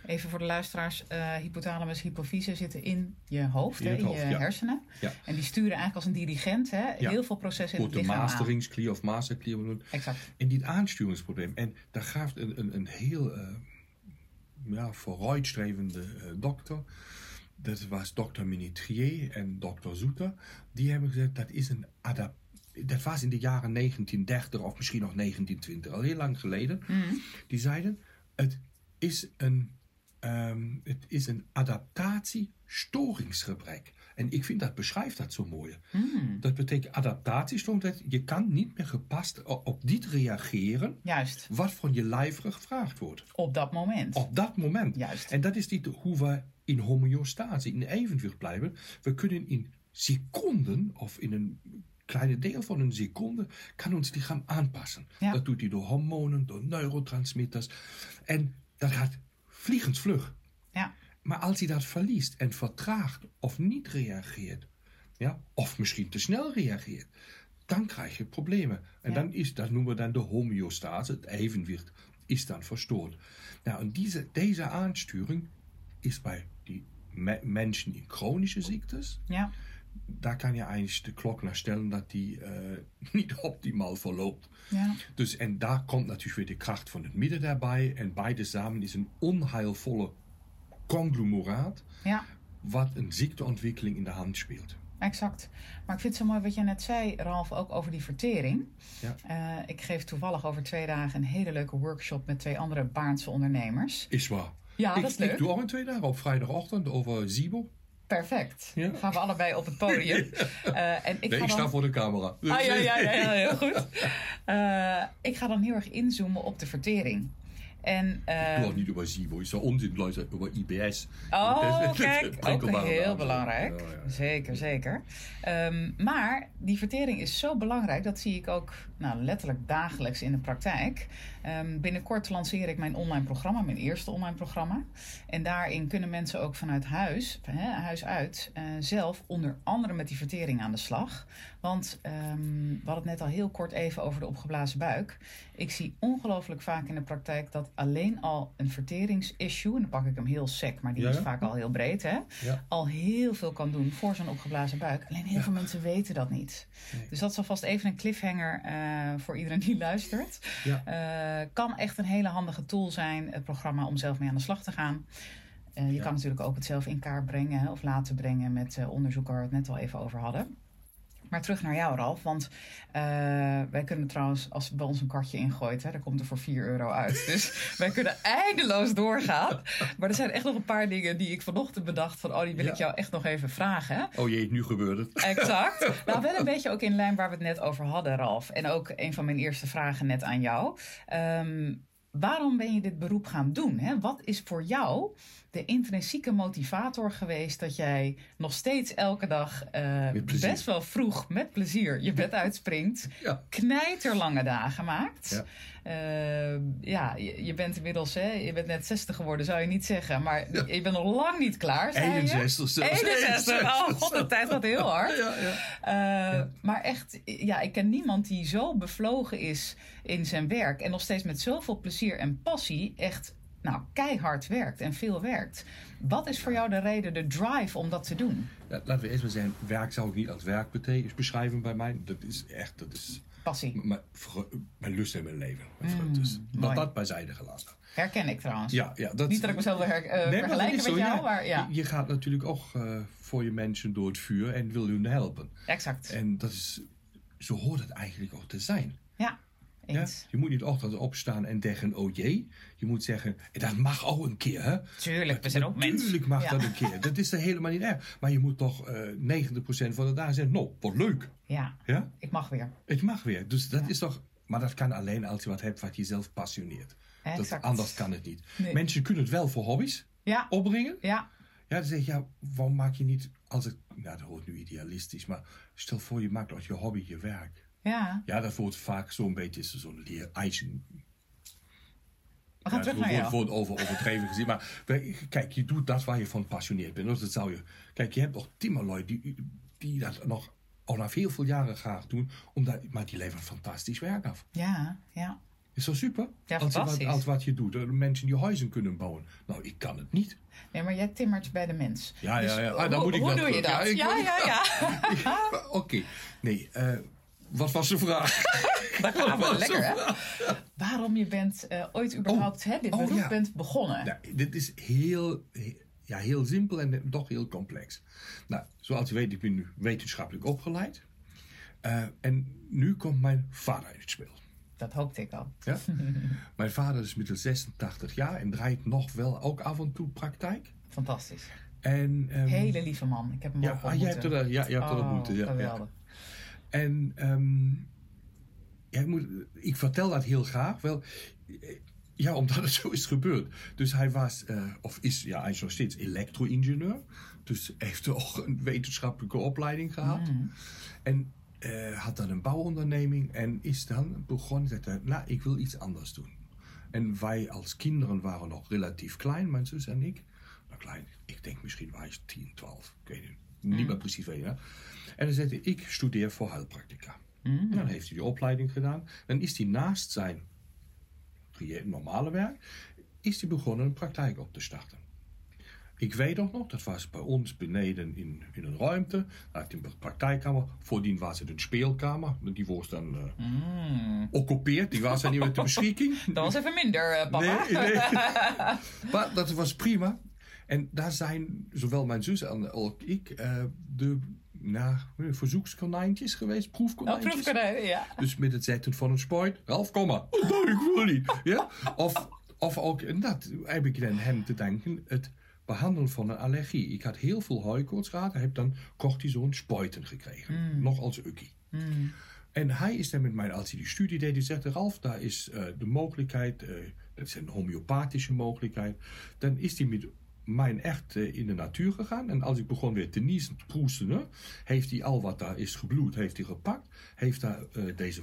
Even voor de luisteraars, uh, hypothalamus, hypofyse zitten in je hoofd, In, hè, in hoofd, je ja. hersenen. Ja. En die sturen eigenlijk als een dirigent hè, Ja. heel veel processen in het de lichaam aan. masteringsklier of masterklier. Exact. En dit aansturingsprobleem. En daar gaat een, een, een heel uh, ja, vooruitstrevende uh, dokter. Dat was dokter Minitrier en dokter Zoeter. Die hebben gezegd dat is een adaptatie. Dat was in de jaren 1930 of misschien nog 1920, al heel lang geleden. Mm. Die zeiden: het is een, um, het is een adaptatie-storingsgebrek. En ik vind dat beschrijft dat zo mooi. Mm. Dat betekent adaptatiestoring. Dat je kan niet meer gepast op dit reageren. Juist, Wat van je lijf gevraagd wordt. op dat moment. Op dat moment. Juist. En dat is niet hoe we in homeostase, in evenwicht blijven. We kunnen in seconden of in een kleine deel van een seconde kan ons lichaam aanpassen. Ja. Dat doet hij door hormonen, door neurotransmitters. En dat gaat vliegensvlug. Ja, Maar als hij dat verliest en vertraagt of niet reageert, ja, of misschien te snel reageert, dan krijg je problemen. En Ja. dan is, dat noemen we dan de homeostase, het evenwicht, is dan verstoord. Nou, en deze, deze aansturing is bij die me- mensen in chronische ziektes, ja, daar kan je eigenlijk de klok naar stellen dat die eh, niet optimaal verloopt. ja. Dus, en daar komt natuurlijk weer de kracht van het midden daarbij. En beide samen is een onheilvolle conglomeraat. ja. wat een ziekteontwikkeling in de hand speelt. Exact. Maar ik vind het zo mooi wat jij net zei, Ralf, ook over die vertering. Ja. Eh, ik geef toevallig over twee dagen een hele leuke workshop met twee andere Baarnse ondernemers. Is waar. Ja, ik, dat is leuk. ik doe ook een twee dagen op vrijdagochtend over Zibo. Perfect. Ja. Gaan we allebei op het podium. Eh, en ik Nee, ga ik sta dan... voor de camera. Dus- Ah, ja, ja, ja, ja, heel goed. Eh, ik ga dan heel erg inzoomen op de vertering. En, uh, ik niet over SIBO, is zo onzin, luister over IBS. Oh, kijk, ook heel belangrijk. Ja, ja. Zeker, zeker. Um, maar die vertering is zo belangrijk, dat zie ik ook nou, letterlijk dagelijks in de praktijk. Um, binnenkort lanceer ik mijn online programma, mijn eerste online programma. En daarin kunnen mensen ook vanuit huis, hè, huis uit, uh, zelf onder andere met die vertering aan de slag. Want um, we hadden het net al heel kort even over de opgeblazen buik. Ik zie ongelooflijk vaak in de praktijk dat alleen al een verteringsissue, en dan pak ik hem heel sec, maar die is vaak al heel breed, hè, al heel veel kan doen voor zo'n opgeblazen buik. Alleen heel veel mensen weten dat niet. Dus dat is alvast even een cliffhanger uh, voor iedereen die luistert. Uh, kan echt een hele handige tool zijn, het programma, om zelf mee aan de slag te gaan. Uh, je kan natuurlijk ook het zelf in kaart brengen of laten brengen met onderzoeken waar we het net al even over hadden. Maar terug naar jou, Ralf. Want uh, wij kunnen trouwens, als bij ons een kartje ingooit, hè, dan komt er voor 4 euro uit. Dus wij kunnen eindeloos doorgaan. Maar er zijn echt nog een paar dingen die ik vanochtend bedacht van, oh, die wil ik jou echt nog even vragen. Oh jee, nu gebeurt het. Exact. nou, wel een beetje ook in lijn waar we het net over hadden, Ralf. En ook een van mijn eerste vragen net aan jou. Um, waarom ben je dit beroep gaan doen? Hè? Wat is voor jou de intrinsieke motivator geweest dat jij nog steeds elke dag uh, best wel vroeg met plezier je bed uitspringt, ja. knijterlange dagen maakt? Ja. Uh, ja, je, je, bent inmiddels, hè, je bent net 60 geworden, zou je niet zeggen, maar je bent nog lang niet klaar. 61 zelfs. 61, oh god, de tijd gaat heel hard. Ja, uh, maar echt, ja, ik ken niemand die zo bevlogen is in zijn werk en nog steeds met zoveel plezier en passie echt nou, keihard werkt en veel werkt. Wat is voor jou de reden, de drive om dat te doen? Ja, laten we eerst maar zeggen, werk zou ik niet als werk beschrijven bij mij. Dat is echt, dat is... Passie. Mijn, mijn lust in mijn leven. Mm, dus dat, dat bijzijde gelaten. Herken ik trouwens. Ja, ja, dat, niet dat ik mezelf wil her, uh, nee, met jou, ja. maar ja. Je, je gaat natuurlijk ook uh, voor je mensen door het vuur en wil hun helpen. Exact. En dat is, zo hoort het eigenlijk ook te zijn. Ja. Ja? Je moet niet ochtends opstaan en zeggen, oh jee. Je moet zeggen, dat mag ook een keer. Hè? Tuurlijk, we zijn ook mensen. Tuurlijk mag dat een keer. Dat is er helemaal niet erg. Maar je moet toch uh, eh, 90% van de dagen zeggen, nou, wat leuk. Ja, ja, ik mag weer. Ik mag weer. Dus dat is toch... Maar dat kan alleen als je wat hebt wat jezelf passioneert. Dat, anders kan het niet. Mensen kunnen het wel voor hobby's ja. opbrengen. Ja. Ja, dan zeg je, ja, waarom maak je niet... Als het, nou, dat hoort nu idealistisch, maar stel voor je maakt als je hobby je werk. Ja. Ja, dat wordt vaak zo'n beetje zo'n leer eisen. We gaan ja, terug naar wordt, over, overdreven gezien. Maar kijk, je doet dat waar je van passioneerd bent. Dus dat zou je, kijk, je hebt nog timmerlui die, die dat nog al na veel, veel jaren graag doen. Omdat, maar die leveren fantastisch werk af. Ja, ja. Is dat super? Ja, als, wat, als wat je doet. Mensen die huizen kunnen bouwen. Nou, ik kan het niet. Nee, maar jij timmert bij de mens. Ja, ja, ja. Dus ah, dan moet ik hoe doe je dat? Ja, ja, ja. ja. Oké. Nee, uh, wat was de vraag? Dat gaat wel lekker, hè? Waarom je bent uh, ooit überhaupt oh, hè, dit oh, beroep bent begonnen? Nou, dit is heel, ja, heel simpel en toch heel complex. Nou, zoals je weet, ik ben nu wetenschappelijk opgeleid. Uh, en nu komt mijn vader in het spel. Dat hoopte ik al. Ja? mijn vader is inmiddels 86 jaar en draait nog wel ook af en toe praktijk. Fantastisch. En, um, Hele lieve man. Ik heb hem ja, ook. Ah, je hebt er, ja, je hebt er oh. Ja, geweldig. En um, ja, ik, moet, ik, vertel dat heel graag. Wel, ja, omdat het zo is gebeurd. Dus hij was, uh, of is, ja, hij is nog steeds elektro-ingenieur. Dus heeft ook een wetenschappelijke opleiding gehad. Mm. En uh, had dan een bouwonderneming en is dan begonnen zeggen, nou, ik wil iets anders doen. En wij als kinderen waren nog relatief klein, mijn zus en ik. Nou, klein, ik denk misschien was ik 10, 12, ik weet niet. Niet meer precies weten. En dan zei hij, ik studeer voor heilpraktica. Mm. Dan heeft hij die opleiding gedaan. Dan is hij naast zijn normale werk, is hij begonnen een praktijk op te starten. Ik weet ook nog, dat was bij ons beneden in, in een ruimte. Daar had een praktijkkamer. Voordien was het een speelkamer. Die was dan uh, mm. occupeerd. Die was dan niet meer te beschikking. Dat was even minder, uh, papa. Nee, nee. maar dat was prima. En daar zijn zowel mijn zus en ook ik uh, de nou, verzoekskonijntjes geweest, proefkonijntjes. Oh, ja. Dus met het zetten van een spuit, Ralf, kom maar. Oh, nee, ik wil niet. Ja? Of, of ook, en dat heb ik dan hem te denken, het behandelen van een allergie. Ik had heel veel hooikoorts gehad, heb dan cortison spuiten gekregen. Mm. Nog als ukkie. Mm. En hij is dan met mij, als hij die studie deed, die zegt, Ralf, daar is uh, de mogelijkheid, uh, dat is een homeopathische mogelijkheid. Dan is hij met mijn echt eh, in de natuur gegaan. En als ik begon weer te niezen, te proesten, heeft hij al wat daar is gebloed, heeft hij gepakt. Heeft daar eh, deze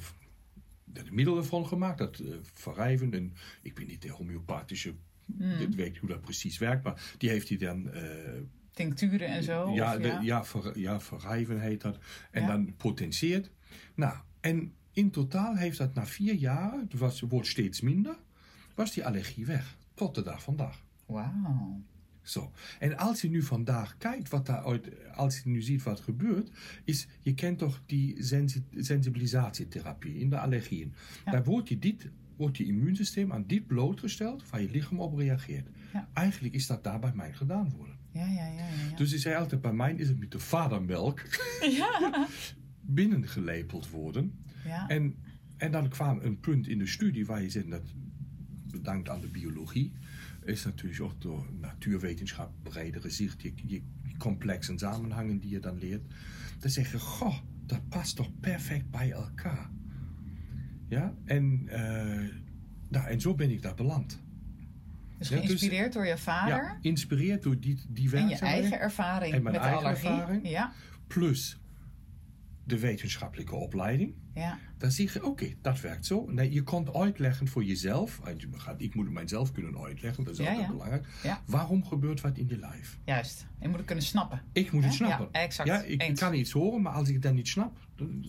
de middelen van gemaakt, dat uh, verrijven. En ik ben niet de homeopathische, ik weet hoe dat precies werkt, maar die heeft hij dan... eh, Tincturen en zo? ja, ja? ver, ja, verrijven heet dat. En Ja. dan potentieert. Nou, en in totaal heeft dat na vier jaar, het was, wordt steeds minder, was die allergie weg. Tot de dag vandaag. Wauw. Zo. En als je nu vandaag kijkt, wat daar uit, als je nu ziet wat gebeurt, is, je kent toch die sensi- sensibilisatietherapie in de allergieën. Ja. Daar wordt je, dit, wordt je immuunsysteem aan dit blootgesteld waar je lichaam op reageert. Ja. Eigenlijk is dat daar bij mij gedaan worden. Ja, ja, ja. ja, ja. Dus ik zei altijd, bij mij is het met de vadermelk ja. binnengelepeld worden. ja. En, en dan kwam een punt in de studie waar je zegt, dat bedankt aan de biologie, is natuurlijk ook door natuurwetenschap, bredere zicht, je, je complexe samenhangen die je dan leert. Dan zeg je, goh, dat past toch perfect bij elkaar. Ja, en, eh, nou, en zo ben ik daar beland. Dus Ja, dus- geïnspireerd door je vader Ja, inspireerd door die, die en je eigen ervaring En mijn met eigen allergie. ervaring. Ja, Plus de wetenschappelijke opleiding. Ja, Dan zie je, oké, dat werkt zo. Nee, je kunt uitleggen voor jezelf. en je gaat- Ik moet het mijzelf kunnen uitleggen, dat is altijd ja. belangrijk. Waarom gebeurt wat in je lijf? juist. Je moet het kunnen snappen. Ik moet het snappen. Ja, exact. Ja, ik Eens. kan iets horen, maar als ik het dan niet snap, dan,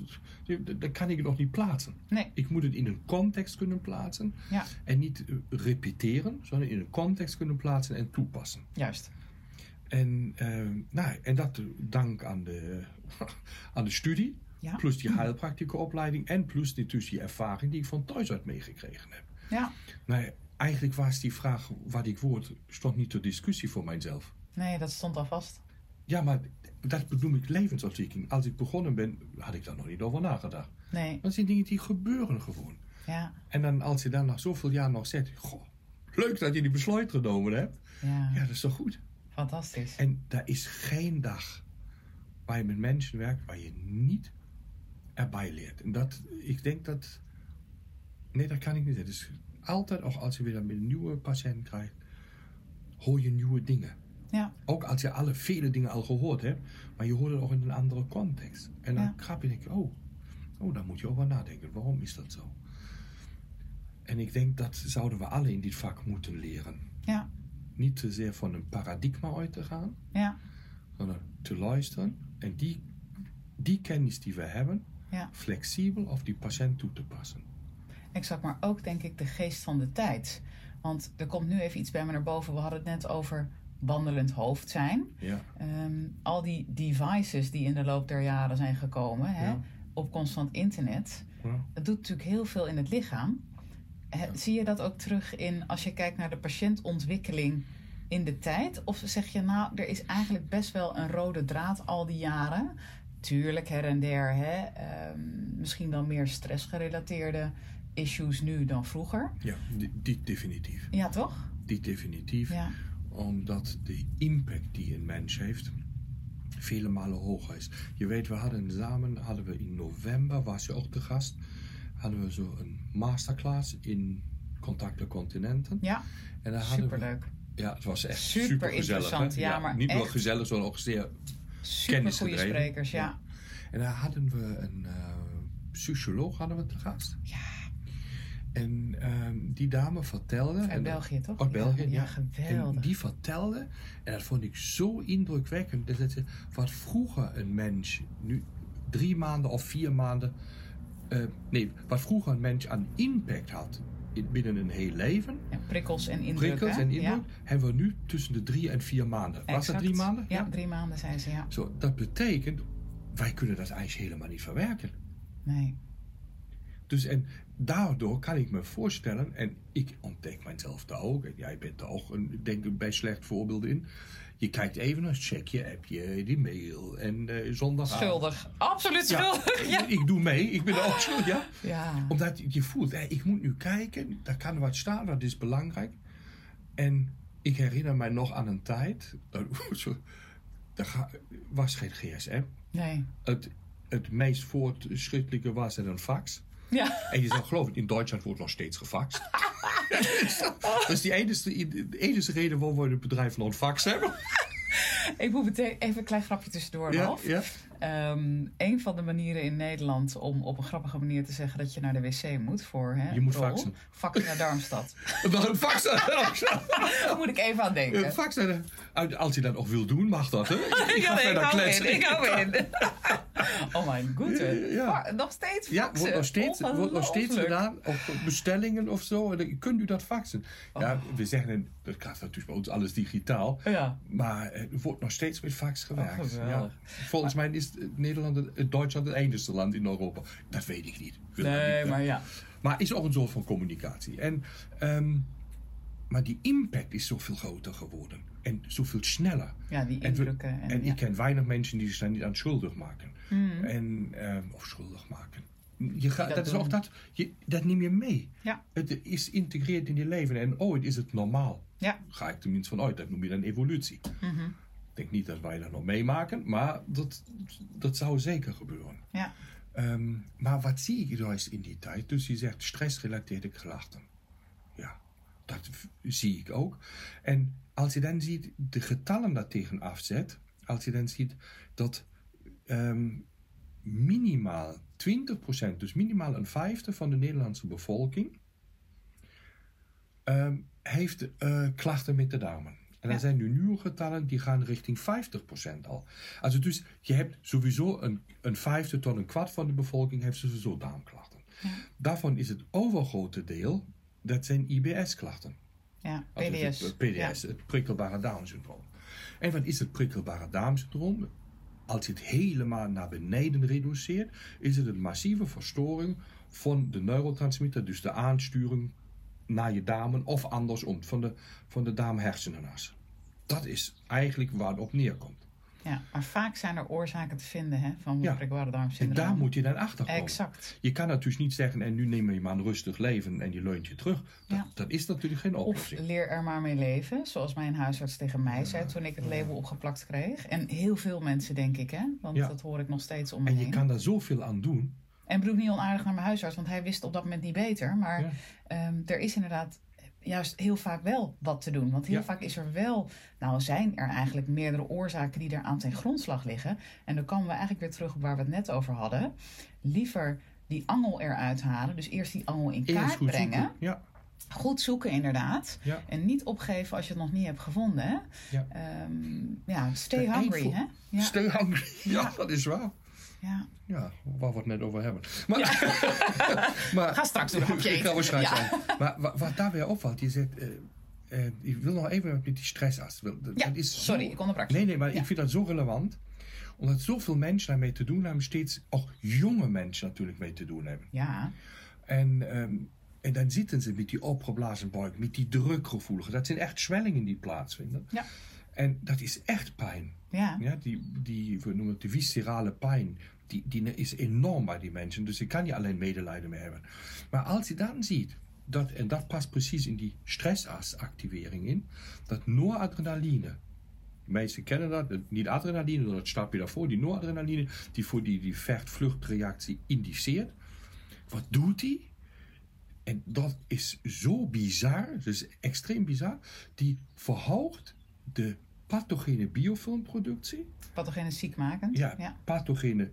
dan- kan ik het nog niet plaatsen. Nee, Ik moet het in een context kunnen plaatsen. ja, En niet eh, repeteren, sondern in een context kunnen plaatsen en toepassen. juist. En, eh, nou, en dat eh, dank aan de, aan de studie. Ja. Plus die heilpraktische opleiding. En plus die, dus die ervaring die ik van thuis uit meegekregen heb. Ja, Nou, ja, eigenlijk was die vraag wat ik word, stond niet ter discussie voor mijzelf. nee, dat stond al vast. Ja, maar dat bedoel ik levensontwikkeling. Als ik begonnen ben, had ik daar nog niet over nagedacht. Nee, Dat zijn dingen die gebeuren gewoon. ja, En dan als je dan na zoveel jaar nog zegt, goh, leuk dat je die besluit genomen hebt. ja, Ja, dat is toch goed? fantastisch. En daar is geen dag waar je met mensen werkt waar je niet erbij leert. En dat, ik denk dat, nee, dat kan ik niet zeggen. Dus altijd, ook als je weer een nieuwe patiënt krijgt, hoor je nieuwe dingen. Ja, Ook als je alle vele dingen al gehoord hebt, maar je hoort het ook in een andere context. En dan Ja. grap je denk je, oh, oh, daar moet je over nadenken. Waarom is dat zo? En ik denk dat zouden we alle in dit vak moeten leren. ja, Niet te zeer van een paradigma uit te gaan, ja, sondern te luisteren en die, die kennis die we hebben, ja. flexibel op die patiënt toe te passen. Exact, maar ook denk ik de geest van de tijd. Want er komt nu even iets bij me naar boven. We hadden het net over wandelend hoofd zijn. Ja, Ehm, al die devices die in de loop der jaren zijn gekomen, hè, Ja. op constant internet, ja. dat doet natuurlijk heel veel in het lichaam. Zie je dat ook terug in als je kijkt naar de patiëntontwikkeling in de tijd? Of zeg je nou, er is eigenlijk best wel een rode draad al die jaren? Tuurlijk her en der, hè, ehm, misschien wel meer stressgerelateerde issues nu dan vroeger. ja die, die definitief. Ja, toch? Die definitief. Ja, Omdat de impact die een mens heeft vele malen hoger is. Je weet, we hadden samen, hadden we in november, was je ook te gast, hadden we zo een masterclass in Contact de Continenten. ja En we- superleuk. ja, het was echt Super super, gezellig. interessant, ja, maar niet echt. gezellig, sondern ook zeer Super goede sprekers, ja. En daar hadden we een eh, psycholoog hadden we te gast. Ja, En ehm, die dame vertelde... uit en- België toch? Uit België, ja. Ja, geweldig. En die vertelde, en dat vond ik zo indrukwekkend, dat het, wat vroeger een mens, nu drie maanden of vier maanden, eh, nee, wat vroeger een mens aan impact had binnen een heel leven, Ja, prikkels en indruk. prikkels hè? en indruk, Ja, hebben we nu tussen de drie en vier maanden. Was dat drie maanden? Ja, drie maanden zei ze, ja. Zo, dat betekent, wij kunnen dat eigenlijk helemaal niet verwerken. Nee. Dus en daardoor kan ik me voorstellen, en ik ontdek mijzelf daar ook, en jij bent er ook een, ik denk bij slecht voorbeelden in. Je kijkt even naar check je appje, die mail en eh zondag. Schuldig. Absoluut schuldig. Ja. Ik doe mee, ik ben ook schuldig, ja. Ja. Omdat je voelt, ik moet nu kijken, daar kan wat staan, dat is belangrijk. En ik herinner mij nog aan een tijd, er ga- was geen gsm. Nee. Het, het meest voortschrittelijke was er een fax. Ja. En je zou geloven, in Duitsland wordt nog steeds gefaxt. dat is die enige, de enige reden waarom we het bedrijf nog een fax hebben. Ik moet meteen even een klein grapje tussendoor, Ja, Ralf. ja. Ehm, een van de manieren in Nederland om op een grappige manier te zeggen dat je naar de wc moet voor hè, Je moet rol, faxen. faxen naar Darmstad. Een fax. Daar moet ik even aan denken. Een fax naar de- als je dat nog wil doen, mag dat, hè? Ik ga Ja, ik hou in, ik hou in. Oh mijn goede. Ja. Nog steeds Ja, faxen. wordt nog steeds, wordt nog steeds gedaan op bestellingen of zo. Kunt u dat faxen. Ja, we zeggen, dat gaat natuurlijk bij ons alles digitaal. Ja. Maar er wordt nog steeds met fax gewerkt. Oh, ja. Volgens mij is Nederland, het- Duitsland het enige land in Europa. Dat weet ik niet. Wil Nee, niet, maar ja. Maar is ook een soort van communicatie. En, ehm, maar die impact is zoveel groter geworden. En zoveel sneller. Ja, die En, we- indrukken. En, en ja. ik ken weinig mensen die zich daar niet aan schuldig maken. Mhm. En, ehm, of schuldig maken. Je gaat, dat dat, is ook dat, je, dat neem je mee. Ja. Het is integreerd in je leven. En ooit is het normaal. Ja. Ga ik tenminste van uit. Dat noem je dan evolutie. Mhm. Ik denk niet dat wij dat nog meemaken. Maar dat, dat zou zeker gebeuren. Ja. Ehm, maar wat zie ik juist in die tijd? Dus je zegt stressgerelateerde klachten. Ja, dat zie ik ook. En als je dan ziet de getallen daartegen afzet, als je dan ziet dat ehm, minimaal 20%, dus minimaal een vijfde van de Nederlandse bevolking, ehm, heeft eh, klachten met de darmen. En er zijn nu nieuwe getallen die gaan richting 50% al. Also dus je hebt sowieso een, een vijfde tot een kwart van de bevolking heeft sowieso darmklachten. Daarvan is het overgrote deel, dat zijn IBS-klachten. Ja, PDS. Het, PDS, het prikkelbare darmsyndroom. En wat is het prikkelbare darmsyndroom? Als je het helemaal naar beneden reduceert, is het een massieve verstoring van de neurotransmitter, dus de aansturing naar je darmen of andersom, van de, van de darmhersenenas. Dat is eigenlijk waar het op neerkomt. Ja, maar vaak zijn er oorzaken te vinden hè, van Ja. En daar moet je dan achter komen. Exact. Je kan natuurlijk niet zeggen, en nu neem je maar een rustig leven en je leunt je terug. Dat, Ja. dat is natuurlijk geen Of oplossing. leer er maar mee leven, zoals mijn huisarts tegen mij zei toen ik het label opgeplakt kreeg. En heel veel mensen, denk ik, hè? want Ja. dat hoor ik nog steeds om me En je heen. kan daar zoveel aan doen. En bedoel niet onaardig naar mijn huisarts, want hij wist op dat moment niet beter. Maar Ja. ehm, er is inderdaad juist heel vaak wel wat te doen. Want heel Ja. vaak is er wel, nou zijn er eigenlijk meerdere oorzaken die er aan ten grondslag liggen. En dan komen we eigenlijk weer terug op waar we het net over hadden. Liever die angel eruit halen, dus eerst die angel in kaart goed brengen. zoeken. Ja, Goed zoeken inderdaad. ja. En niet opgeven als je het nog niet hebt gevonden. Hè? Ja. Ehm, ja, stay hungry. Hè? Ja, Stay hungry. Ja, Ja. dat is waar. Ja. Ja, waar we het net over hebben. Maar, maar Ga straks een. Gaan we straks Ja. Maar wa- wat daar weer opvalt, je zegt... eh, eh, ik wil nog even met die stressas. Dat- Ja, is zo- sorry, ik onderbrak je. Nee, nee, maar ik vind dat zo relevant. Omdat zoveel mensen daarmee te doen hebben. Steeds ook jonge mensen natuurlijk mee te doen hebben. ja. En, ehm, en dan zitten ze met die opgeblazen buik, met die drukgevoeligen. Dat zijn echt zwellingen die plaatsvinden. Ja. En dat is echt pijn. Ja. Ja, die, die, we noemen het de viscerale pijn. Die, die is enorm bij die mensen. Dus je kan je alleen medelijden mee hebben. Maar als je dan ziet, dat, en dat past precies in die stressactivering in, dat noradrenaline. Mensen kennen dat, niet adrenaline, dat stapje daarvoor, die noradrenaline, die voor die, die vecht-vluchtreactie indiceert. Wat doet die? En dat is zo bizar, dus extreem bizar. Die verhoogt de pathogene biofilmproductie. Pathogene ziekmakend. Ja, ja. pathogene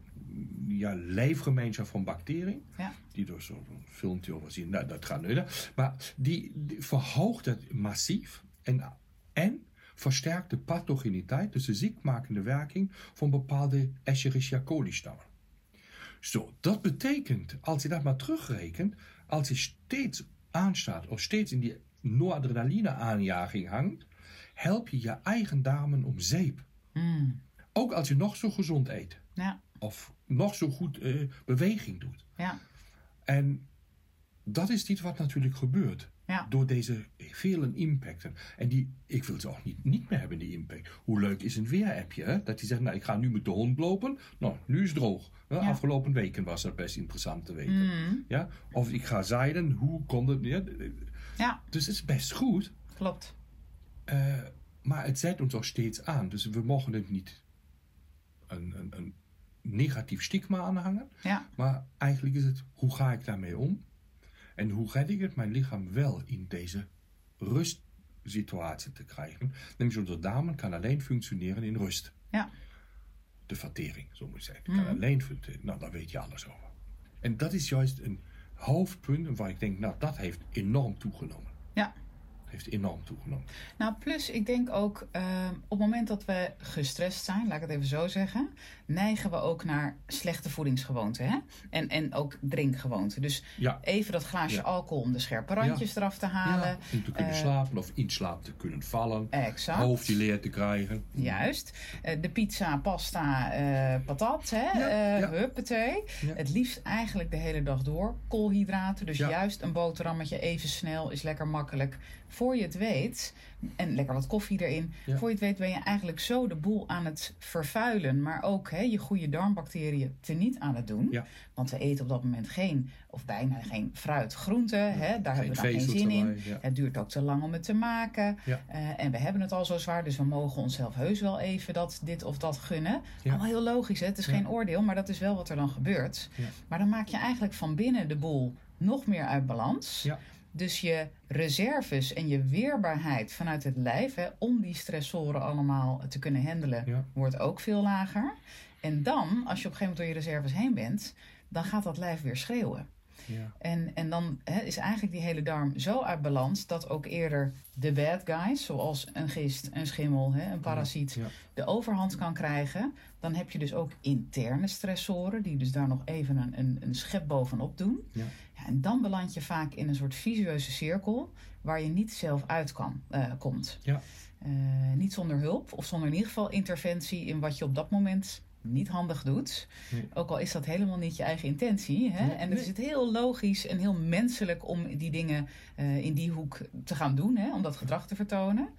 ja, leefgemeenschap van bacteriën. Ja. Die door zo'n filmpje over zien, nou, dat gaat niet. Maar die, die verhoogt het massief en, en versterkt de pathogeniteit, dus de ziekmakende werking van bepaalde Escherichia coli stammen. Zo, dat betekent, als je dat maar terugrekent, als je steeds aanstaat of steeds in die noradrenaline aanjaging hangt, help je je eigen darmen om zeep. Mm. Ook als je nog zo gezond eet. ja. Of nog zo goed eh, beweging doet. Ja. En dat is iets wat natuurlijk gebeurt. Ja. Door deze vele impacten. En die, ik wil ze ook niet, niet meer hebben, die impact. Hoe leuk is een weerappje, hè? Dat die zegt, nou, ik ga nu met de hond lopen. Nou, nu is het droog. Ja. Afgelopen weken was dat best interessant te weten. Mm. Ja? Of ik ga zeilen, hoe kon het... Ja, Dus het is best goed. klopt. Eh, maar het zet ons ook steeds aan. Dus we mogen het niet een, een, een negatief stigma aan hangen. Ja. Maar eigenlijk is het, hoe ga ik daarmee om? En hoe red ik het mijn lichaam wel in deze rustsituatie te krijgen? Nämlich onze darmen kan alleen functioneren in rust. Ja. De vertering, zo moet ik zeggen. Kan alleen functioneren. Nou, daar weet je alles over. En dat is juist een hoofdpunt waar ik denk, nou, dat heeft enorm toegenomen. Ja. Heeft enorm toegenomen. Nou, plus ik denk ook eh, op het moment dat we gestrest zijn, laat ik het even zo zeggen, neigen we ook naar slechte voedingsgewoonten. Hè? En, en ook drinkgewoonten. Dus Ja. even dat glaasje Ja. alcohol om de scherpe randjes eraf te halen. Ja, om te kunnen Eh, slapen of in slaap te kunnen vallen. Exact. Hoofdje leer te krijgen. Juist. Eh, de pizza, pasta, eh, patat, hè? Huppatee. Het liefst eigenlijk de hele dag door. Koolhydraten, dus juist een boterhammetje even snel is lekker makkelijk. Voor je het weet, en lekker wat koffie erin. Ja. Voor je het weet ben je eigenlijk zo de boel aan het vervuilen. Maar ook hè, je goede darmbacteriën teniet aan het doen. Ja. Want we eten op dat moment geen, of bijna geen fruit, groenten. Hè? Daar hebben we dan geen zin in. Het duurt ook te lang om het te maken. Eh, en we hebben het al zo zwaar, dus we mogen onszelf heus wel even dat, dit of dat gunnen. Allemaal heel logisch, hè? het is geen oordeel, maar dat is wel wat er dan gebeurt. Maar dan maak je eigenlijk van binnen de boel nog meer uit balans. Ja. Dus je reserves en je weerbaarheid vanuit het lijf, hè, om die stressoren allemaal te kunnen handelen, Ja. wordt ook veel lager. En dan, als je op een gegeven moment door je reserves heen bent, dan gaat dat lijf weer schreeuwen. Ja. En, en dan hè, is eigenlijk die hele darm zo uit balans dat ook eerder de bad guys, zoals een gist, een schimmel, hè, een parasiet, Ja. de overhand kan krijgen. Dan heb je dus ook interne stressoren, die dus daar nog even een, een, een schep bovenop doen. Ja. Ja, en dan beland je vaak in een soort visueuze cirkel waar je niet zelf uit kan, eh, komt. Ja. Eh, niet zonder hulp of zonder in ieder geval interventie in wat je op dat moment niet handig doet. Nee. Ook al is dat helemaal niet je eigen intentie. Hè? Nee, en het is het heel logisch en heel menselijk om die dingen eh, in die hoek te gaan doen, hè? om dat gedrag te vertonen.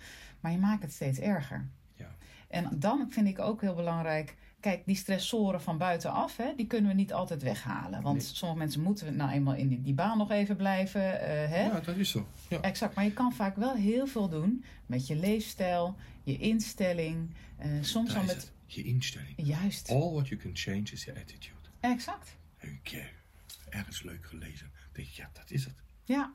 Maar je maakt het steeds erger. Ja. En dan vind ik ook heel belangrijk. Kijk, die stressoren van buitenaf, hè, die kunnen we niet altijd weghalen. Want Nee. sommige mensen moeten nou eenmaal in die, die baan nog even blijven. eh, hè? ja, dat is zo. Ja. Exact, maar je kan vaak wel heel veel doen met je leefstijl, je instelling. eh, soms al is met. het. Je instelling. Juist, All what you can change is your attitude. exact. Eh, ergens leuk gelezen. Ik denk, ja, dat is het. Ja,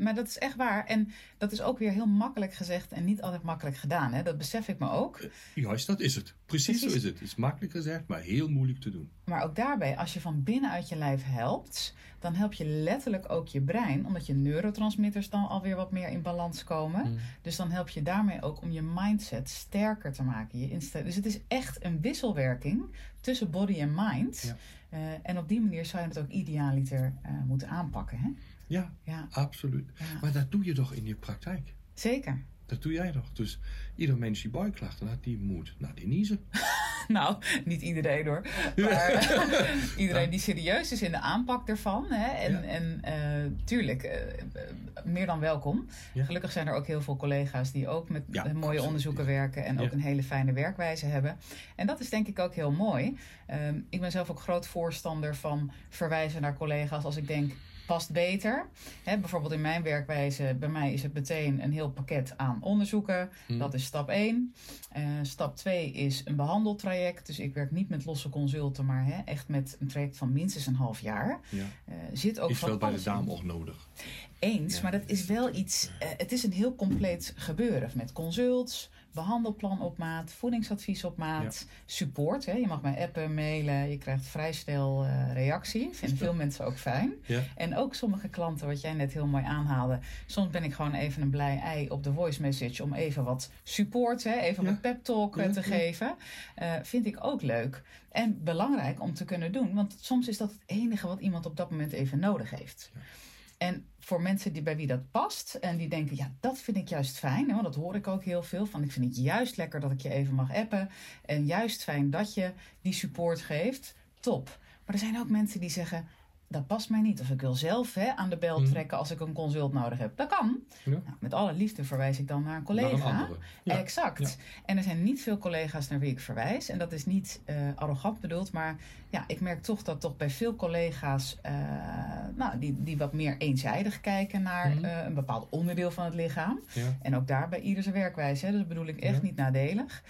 maar dat is echt waar. En dat is ook weer heel makkelijk gezegd en niet altijd makkelijk gedaan. Hè? Dat besef ik me ook. Juist, dat is het. Precies, zo is het. Het is makkelijk gezegd, maar heel moeilijk te doen. Maar ook daarbij, als je van binnenuit je lijf helpt, dan help je letterlijk ook je brein, omdat je neurotransmitters dan alweer wat meer in balans komen. Mm. Dus dan help je daarmee ook om je mindset sterker te maken. Je insta- dus het is echt een wisselwerking tussen body en mind. Ja. Eh, en op die manier zou je het ook idealiter eh, moeten aanpakken. Hè? Ja, Ja, absoluut. Ja. Maar dat doe je toch in je praktijk? zeker. Dat doe jij toch? Dus ieder mens die buikklachten had, die moet naar niezen. Nou, niet iedereen hoor. Maar iedereen die serieus is in de aanpak ervan. Hè? En, Ja. en eh, tuurlijk, eh, meer dan welkom. Ja. Gelukkig zijn er ook heel veel collega's die ook met eh, mooie absoluut. onderzoeken werken. En ook een hele fijne werkwijze hebben. En dat is denk ik ook heel mooi. Ehm, ik ben zelf ook groot voorstander van verwijzen naar collega's als ik denk. Past beter. Bijvoorbeeld in mijn werkwijze, bij mij is het meteen een heel pakket aan onderzoeken. Hm. Dat is stap 1. Eh, stap 2 is een behandeltraject. Dus ik werk niet met losse consulten, maar echt met een traject van minstens een half jaar. Ja. Eh, zit ook Is wel bij de dame ook nodig. Eens, Ja. maar dat is wel iets. eh, het is een heel compleet gebeuren met consults, behandelplan op maat, voedingsadvies op maat, support. Hè. Je mag mij appen, mailen, je krijgt vrij snel eh, reactie. Vinden veel mensen ook fijn. Ja. En ook sommige klanten, wat jij net heel mooi aanhaalde. Soms ben ik gewoon even een blij ei op de voice message om even wat support, hè, even Ja. wat pep talk eh, te geven. Eh, vind ik ook leuk. En belangrijk om te kunnen doen. Want soms is dat het enige wat iemand op dat moment even nodig heeft. En voor mensen die, bij wie dat past en die denken, ja, dat vind ik juist fijn. Hè, want dat hoor ik ook heel veel. Van ik vind het juist lekker dat ik je even mag appen. En juist fijn dat je die support geeft. Top. Maar er zijn ook mensen die zeggen, dat past mij niet. Of ik wil zelf hè, aan de bel Mhm. trekken als ik een consult nodig heb. Dat kan. Ja. Nou, met alle liefde verwijs ik dan naar een Naar collega. een. Ja. Exact. Ja. En er zijn niet veel collega's naar wie ik verwijs. En dat is niet eh, arrogant bedoeld. Maar ja, ik merk toch dat toch bij veel collega's... eh, nou, die, die wat meer eenzijdig kijken naar Mhm. eh, een bepaald onderdeel van het lichaam. En ook daar bij ieder zijn werkwijze. Hè? Dus dat bedoel ik echt niet nadelig.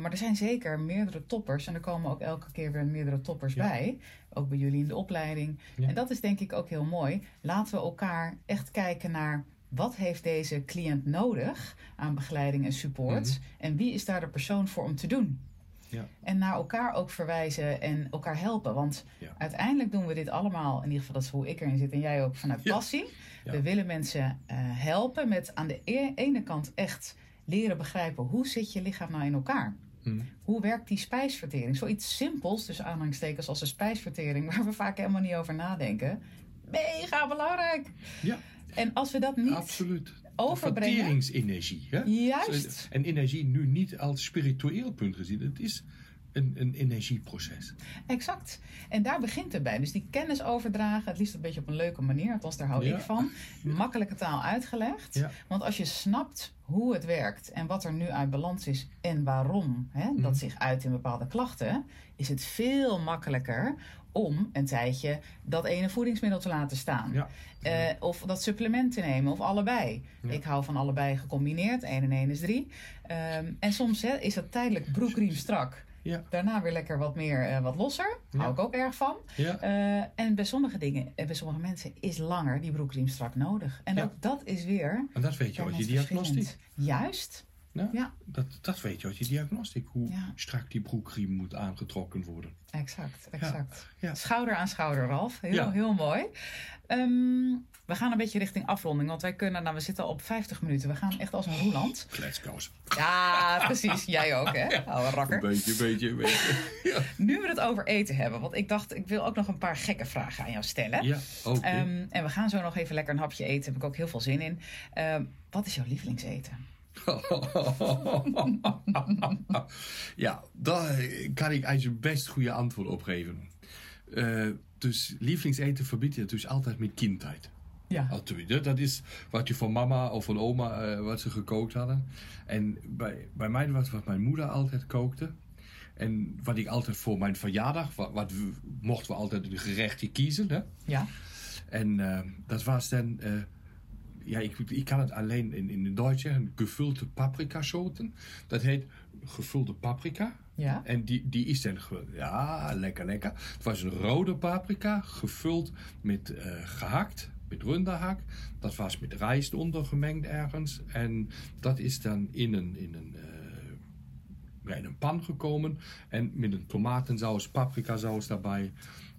Maar er zijn zeker meerdere toppers. En er komen ook elke keer weer meerdere toppers bij. Ook bij jullie in de opleiding. Ja. En dat is denk ik ook heel mooi. Laten we elkaar echt kijken naar... Wat heeft deze cliënt nodig aan begeleiding en support? Mhm. En wie is daar de persoon voor om te doen? Ja. En naar elkaar ook verwijzen en elkaar helpen. Want Ja. uiteindelijk doen we dit allemaal, in ieder geval dat is hoe ik erin zit en jij ook vanuit passie. Ja. We willen mensen eh, helpen met aan de e- ene kant echt leren begrijpen hoe zit je lichaam nou in elkaar. Hm. Hoe werkt die spijsvertering? Zoiets simpels, dus aanhalingstekens als de spijsvertering, waar we vaak helemaal niet over nadenken. Mega belangrijk. Ja, En als we dat niet absoluut. overbrengen. Verteringsenergie. Hè? Juist. En energie nu niet als spiritueel punt gezien. Het is een, een energieproces. Exact. En daar begint het bij. Dus die kennis overdragen, het liefst een beetje op een leuke manier, althans daar hou Ja. ik van. Makkelijke taal uitgelegd. Ja. Want als je snapt hoe het werkt en wat er nu uit balans is en waarom hè, Mhm. dat zich uit in bepaalde klachten, is het veel makkelijker om een tijdje dat ene voedingsmiddel te laten staan. Ja. Eh, of dat supplement te nemen, of allebei. Ja. Ik hou van allebei gecombineerd. 1 en 1 is 3. en soms hè, is dat tijdelijk broekriem strak. Ja. Daarna weer lekker wat meer, eh, wat losser. Ja. Hou ik ook erg van. Ja. Eh, en bij sommige dingen, eh, bij sommige mensen is langer die broekriem strak nodig. En ook dat is weer En dat weet je uit je diagnostiek. Juist. Ja? Ja. Dat, dat weet je uit je diagnostiek. Hoe Ja. strak die broekriem moet aangetrokken worden. Exact, exact. Ja. Schouder aan schouder, Ralf. Heel, Ja. heel mooi. Ehm, we gaan een beetje richting afronding, want wij kunnen, nou, we zitten al op 50 minuten. We gaan echt als een roeland. Kletskous. Ja, precies. Jij ook, hè? Oude Een rakker. beetje, een beetje, een beetje. ja. Nu we het over eten hebben, want ik dacht, ik wil ook nog een paar gekke vragen aan jou stellen. Ja, oké. Ehm, en we gaan zo nog even lekker een hapje eten. Daar heb ik ook heel veel zin in. Ehm, wat is jouw lievelingseten? ja, daar kan ik eigenlijk best goede antwoord op geven. Eh, dus lievelingseten verbied je dus altijd met kindheid. Ja. Natuurlijk, dat is wat je van mama of van oma, eh, wat ze gekookt hadden. En bij, bij mij was wat mijn moeder altijd kookte. En wat ik altijd voor mijn verjaardag, wat, wat mochten we altijd een gerechtje kiezen. Hè? Ja. En eh, dat was dan, eh, ja, ik, ik kan het alleen in, in het Duits zeggen, gevulde paprika soten. Dat heet gevulde paprika. Ja. En die, die is dan, ja, lekker, lekker. Het was een rode paprika, gevuld met eh, gehakt, met runderhak. Dat was met rijst ondergemengd ergens. En dat is dan in een, in een, eh, ja, in een pan gekomen. En met een tomatensaus, paprikasaus daarbij.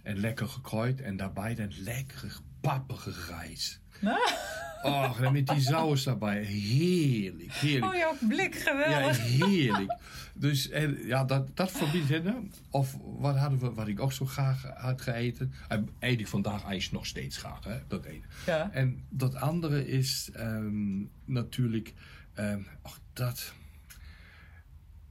En lekker gekruid. En daarbij dan lekkere pappige rijst. Och, en met die saus daarbij. Heerlijk, heerlijk. Oh, jouw blik, Ja, geweldig. heerlijk. Dus en, ja, dat, dat verbiedt hè. Of wat hadden we, wat ik ook zo graag had gegeten. En eet ik vandaag eigenlijk nog steeds graag, hè, dat ene. Ja. En dat andere is ehm, natuurlijk, ehm ach, dat.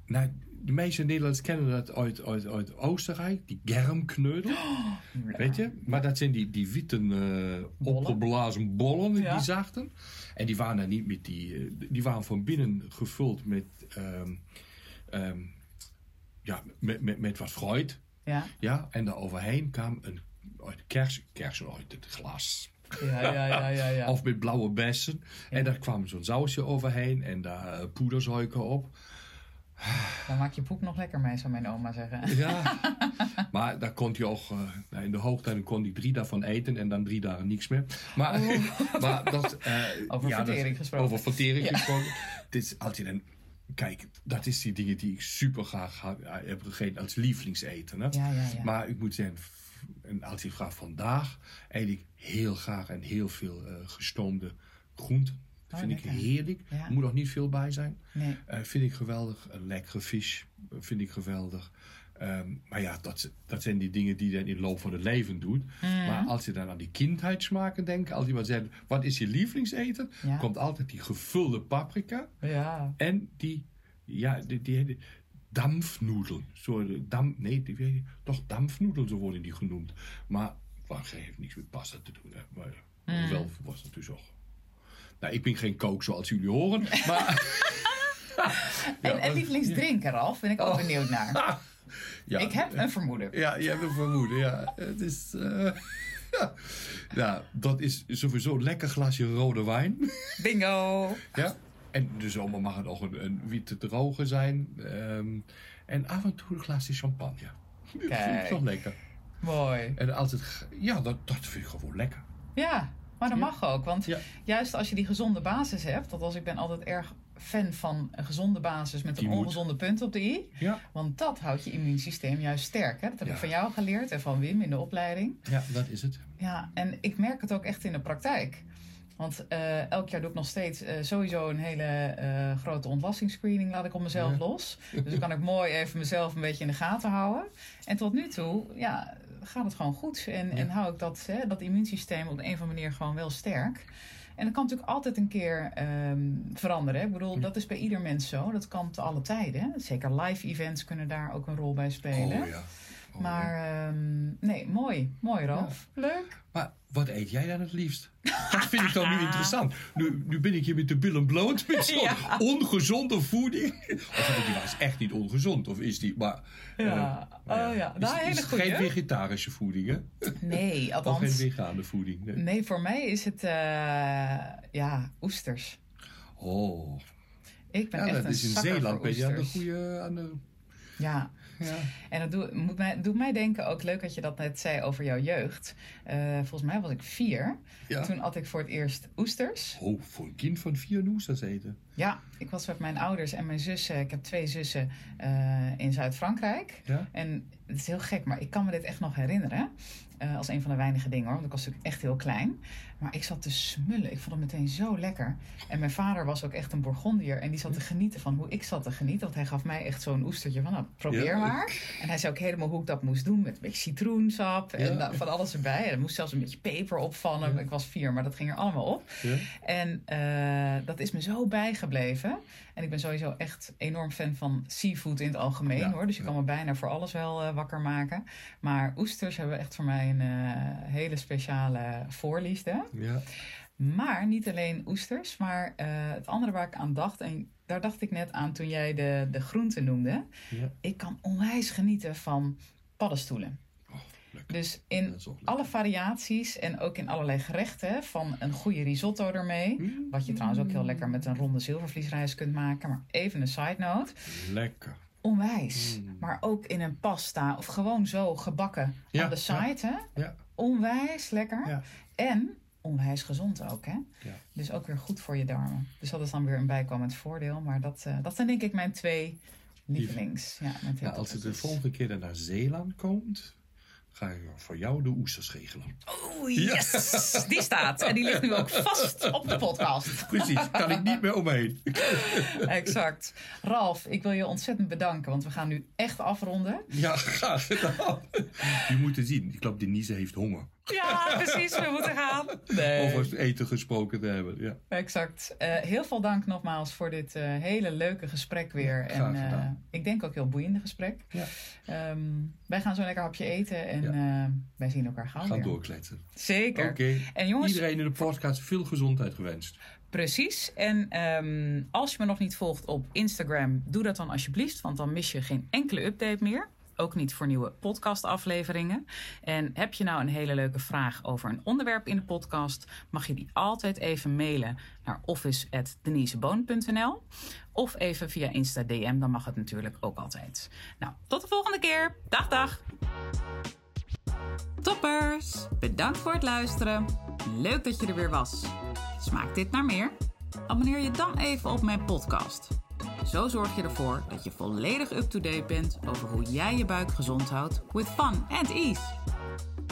Nou, de meeste Nederlanders kennen dat uit, uit, uit Oostenrijk, die germkneudel. Weet je? Maar dat zijn die, die witte eh, opgeblazen bollen, Ja. die zachten. En die waren dan niet met die. eh, die waren van binnen gevuld met. ehm, ehm, ja, met, met, met wat fruit. Ja. Ja, en daar overheen kwam een uit kers, kersen uit het glas. Ja, ja, ja, ja, ja. Of met blauwe bessen. En daar kwam zo'n sausje overheen en daar eh, poedersuiker op. Dan maak je poep nog lekker mee, zou mijn oma zeggen. Ja, maar daar kon je ook, eh, nou, in de hoogtijden kon ik drie daarvan eten en dan drie dagen niks meer. Maar, maar dat... eh, Over ja, dat- vertering gesproken. Over vertering Ja. gesproken. Dit is altijd een... Kijk, dat is die dingen die ik super graag heb gegeten als lievelingseten. Hè? Ja, ja, ja. Maar ik moet zeggen, en als je vraagt vandaag, eet ik heel graag en heel veel eh, gestoomde groenten. Oh, vind ik lekker. heerlijk. Ja. Er moet nog niet veel bij zijn. Nee. Eh, vind ik geweldig. Een lekkere vis eh, vind ik geweldig. Ehm, maar ja, dat, dat zijn die dingen die je dan in de loop van het leven doet. Mhm. Maar als je dan aan die kindheidssmaken denkt, als iemand zegt, wat is je lievelingseten? Ja. Komt altijd die gevulde paprika Ja. en die, ja, die, die, die dampfnoedel. Zo, de damp, nee, die, weet je, toch dampfnoedel, zo worden die genoemd. Maar het heeft niks met pasta te doen. Hè. Maar Hmm. wel was dus ook. Nou, ik ben geen kook zoals jullie horen. Maar, en, en lievelingsdrinken, Ralf, ben ik ook benieuwd naar. ja, Ik heb een vermoeden. Ja, je hebt een vermoeden. Ja, het is. eh, ja. ja, dat is sowieso een lekker glasje rode wijn. Bingo! Ja. En de zomer mag het ook een, een witte droge zijn. Ehm, en af en toe een glaasje champagne. Dat vind Kijk. ik toch lekker. Mooi. En g- Ja, dat, dat vind ik gewoon lekker. Ja, maar dat Ja. mag ook. Want Ja. juist als je die gezonde basis hebt, althans ik ben altijd erg fan van een gezonde basis met Die een moet. ongezonde punt op de i. Ja, Want dat houdt je immuunsysteem juist sterk. Hè? Dat heb ik van jou geleerd en van Wim in de opleiding. ja dat is het. Ja, en ik merk het ook echt in de praktijk. Want eh, elk jaar doe ik nog steeds eh, sowieso een hele eh, grote ontlastingsscreening. Laat ik op mezelf Ja. los. Dus dan kan ik mooi even mezelf een beetje in de gaten houden. En tot nu toe, ja, gaat het gewoon goed. En, en hou ik dat, hè, dat immuunsysteem op de een of andere manier gewoon wel sterk. En dat kan natuurlijk altijd een keer ehm, veranderen. Ik bedoel, dat is bij ieder mens zo. Dat kan te alle tijden. Zeker live events kunnen daar ook een rol bij spelen. Oh ja. Oh, Maar ehm, nee, mooi. Mooi, Ralf. Leuk. Maar wat eet jij dan het liefst? Dat vind ik dan nu interessant. Nu, nu ben ik hier met de billen bloot met zo'n Ja. ongezonde voeding. Of die was echt niet ongezond, of is die? Maar, Ja. eh, Oh ja. Is, Nou, is hele geen vegetarische voeding, hè? Nee, Of geen althans. vegane voeding. Nee. Nee, voor mij is het eh, ja, oesters. Oh, Ik ben ja, echt dat een is in Zeeland ben je aan de goede... Aan de, Ja, ja. en dat doet, moet mij, doet mij denken, ook leuk dat je dat net zei over jouw jeugd. Eh, volgens mij was ik vier. ja. Toen at ik voor het eerst oesters. Oh, voor een kind van vier noesters eten. Ja, ik was met mijn ouders en mijn zussen. Ik heb twee zussen eh, in Zuid-Frankrijk. Ja? En het is heel gek, maar ik kan me dit echt nog herinneren. Eh, als een van de weinige dingen hoor. Want ik was natuurlijk echt heel klein. Maar ik zat te smullen. Ik vond het meteen zo lekker. En mijn vader was ook echt een Bourgondier. En die zat te genieten van hoe ik zat te genieten. Want hij gaf mij echt zo'n oestertje van, nou, probeer Ja. maar. En hij zei ook helemaal hoe ik dat moest doen. Met een beetje citroensap en Ja. nou, van alles erbij. En er moest zelfs een beetje peper opvallen. Ik was vier, maar dat ging er allemaal op. Ja? En eh, dat is me zo bijgebleven. En ik ben sowieso echt enorm fan van seafood in het algemeen Ja, hoor. Dus je ja. kan me bijna voor alles wel eh, wakker maken. Maar oesters hebben echt voor mij een eh, hele speciale voorliefde. Ja. Maar niet alleen oesters, maar eh, het andere waar ik aan dacht. En daar dacht ik net aan toen jij de, de groenten noemde. Ja. Ik kan onwijs genieten van paddenstoelen. Dus in alle variaties en ook in allerlei gerechten van een goede risotto ermee. Mm. Wat je trouwens ook heel lekker met een ronde zilvervliesrijst kunt maken. Maar even een side note. Lekker. Onwijs. Mm. Maar ook in een pasta of gewoon zo gebakken Ja, aan de side. Hè? Ja. Onwijs lekker. Ja. En onwijs gezond ook. Hè? Ja. Dus ook weer goed voor je darmen. Dus dat is dan weer een bijkomend voordeel. Maar dat, eh, dat zijn denk ik mijn twee lievelings. Ja, mijn twee Ja, als het de volgende keer naar Zeeland komt, ga ik voor jou de oesters regelen. Oeh, yes! Die staat. En die ligt nu ook vast op de podcast. Precies, kan ik niet meer omheen. Exact. Ralf, ik wil je ontzettend bedanken, want we gaan nu echt afronden. Ja, graag gedaan. Je moet het zien. Ik geloof Denise heeft honger. Ja, precies. We moeten gaan. Over het eten gesproken te hebben. Ja. Exact. Eh, heel veel dank nogmaals voor dit eh, hele leuke gesprek weer. Ja, en eh, gedaan. ik denk ook heel boeiende gesprek. Ja. Ehm, wij gaan zo lekker hapje eten en Ja. eh, wij zien elkaar gauw Gaan weer. doorkletsen. Zeker. Oké. En jongens, Iedereen in de podcast veel gezondheid gewenst. Precies. En ehm, als je me nog niet volgt op Instagram, doe dat dan alsjeblieft, want dan mis je geen enkele update meer. Ook niet voor nieuwe podcastafleveringen. En heb je nou een hele leuke vraag over een onderwerp in de podcast, mag je die altijd even mailen naar office.deniseboon.nl of even via Insta DM, dan mag het natuurlijk ook altijd. Nou, tot de volgende keer. Dag, dag. Toppers! Bedankt voor het luisteren. Leuk dat je er weer was. Smaakt dit naar meer? Abonneer je dan even op mijn podcast. Zo zorg je ervoor dat je volledig up-to-date bent over hoe jij je buik gezond houdt with fun and ease.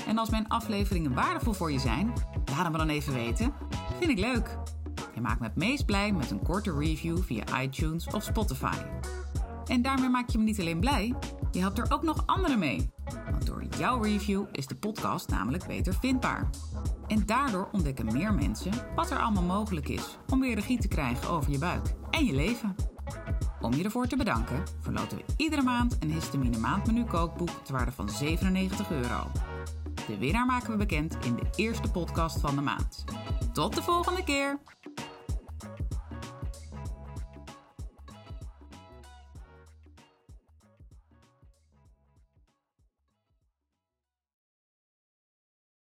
En als mijn afleveringen waardevol voor je zijn, laat het me dan even weten. Vind ik leuk. Je maakt me het meest blij met een korte review via iTunes of Spotify. En daarmee maak je me niet alleen blij, je helpt er ook nog anderen mee. Want door jouw review is de podcast namelijk beter vindbaar. En daardoor ontdekken meer mensen wat er allemaal mogelijk is om weer regie te krijgen over je buik en je leven. Om je ervoor te bedanken, verloten we iedere maand een histamine maandmenu kookboek ter waarde van 97 euro. De winnaar maken we bekend in de eerste podcast van de maand. Tot de volgende keer!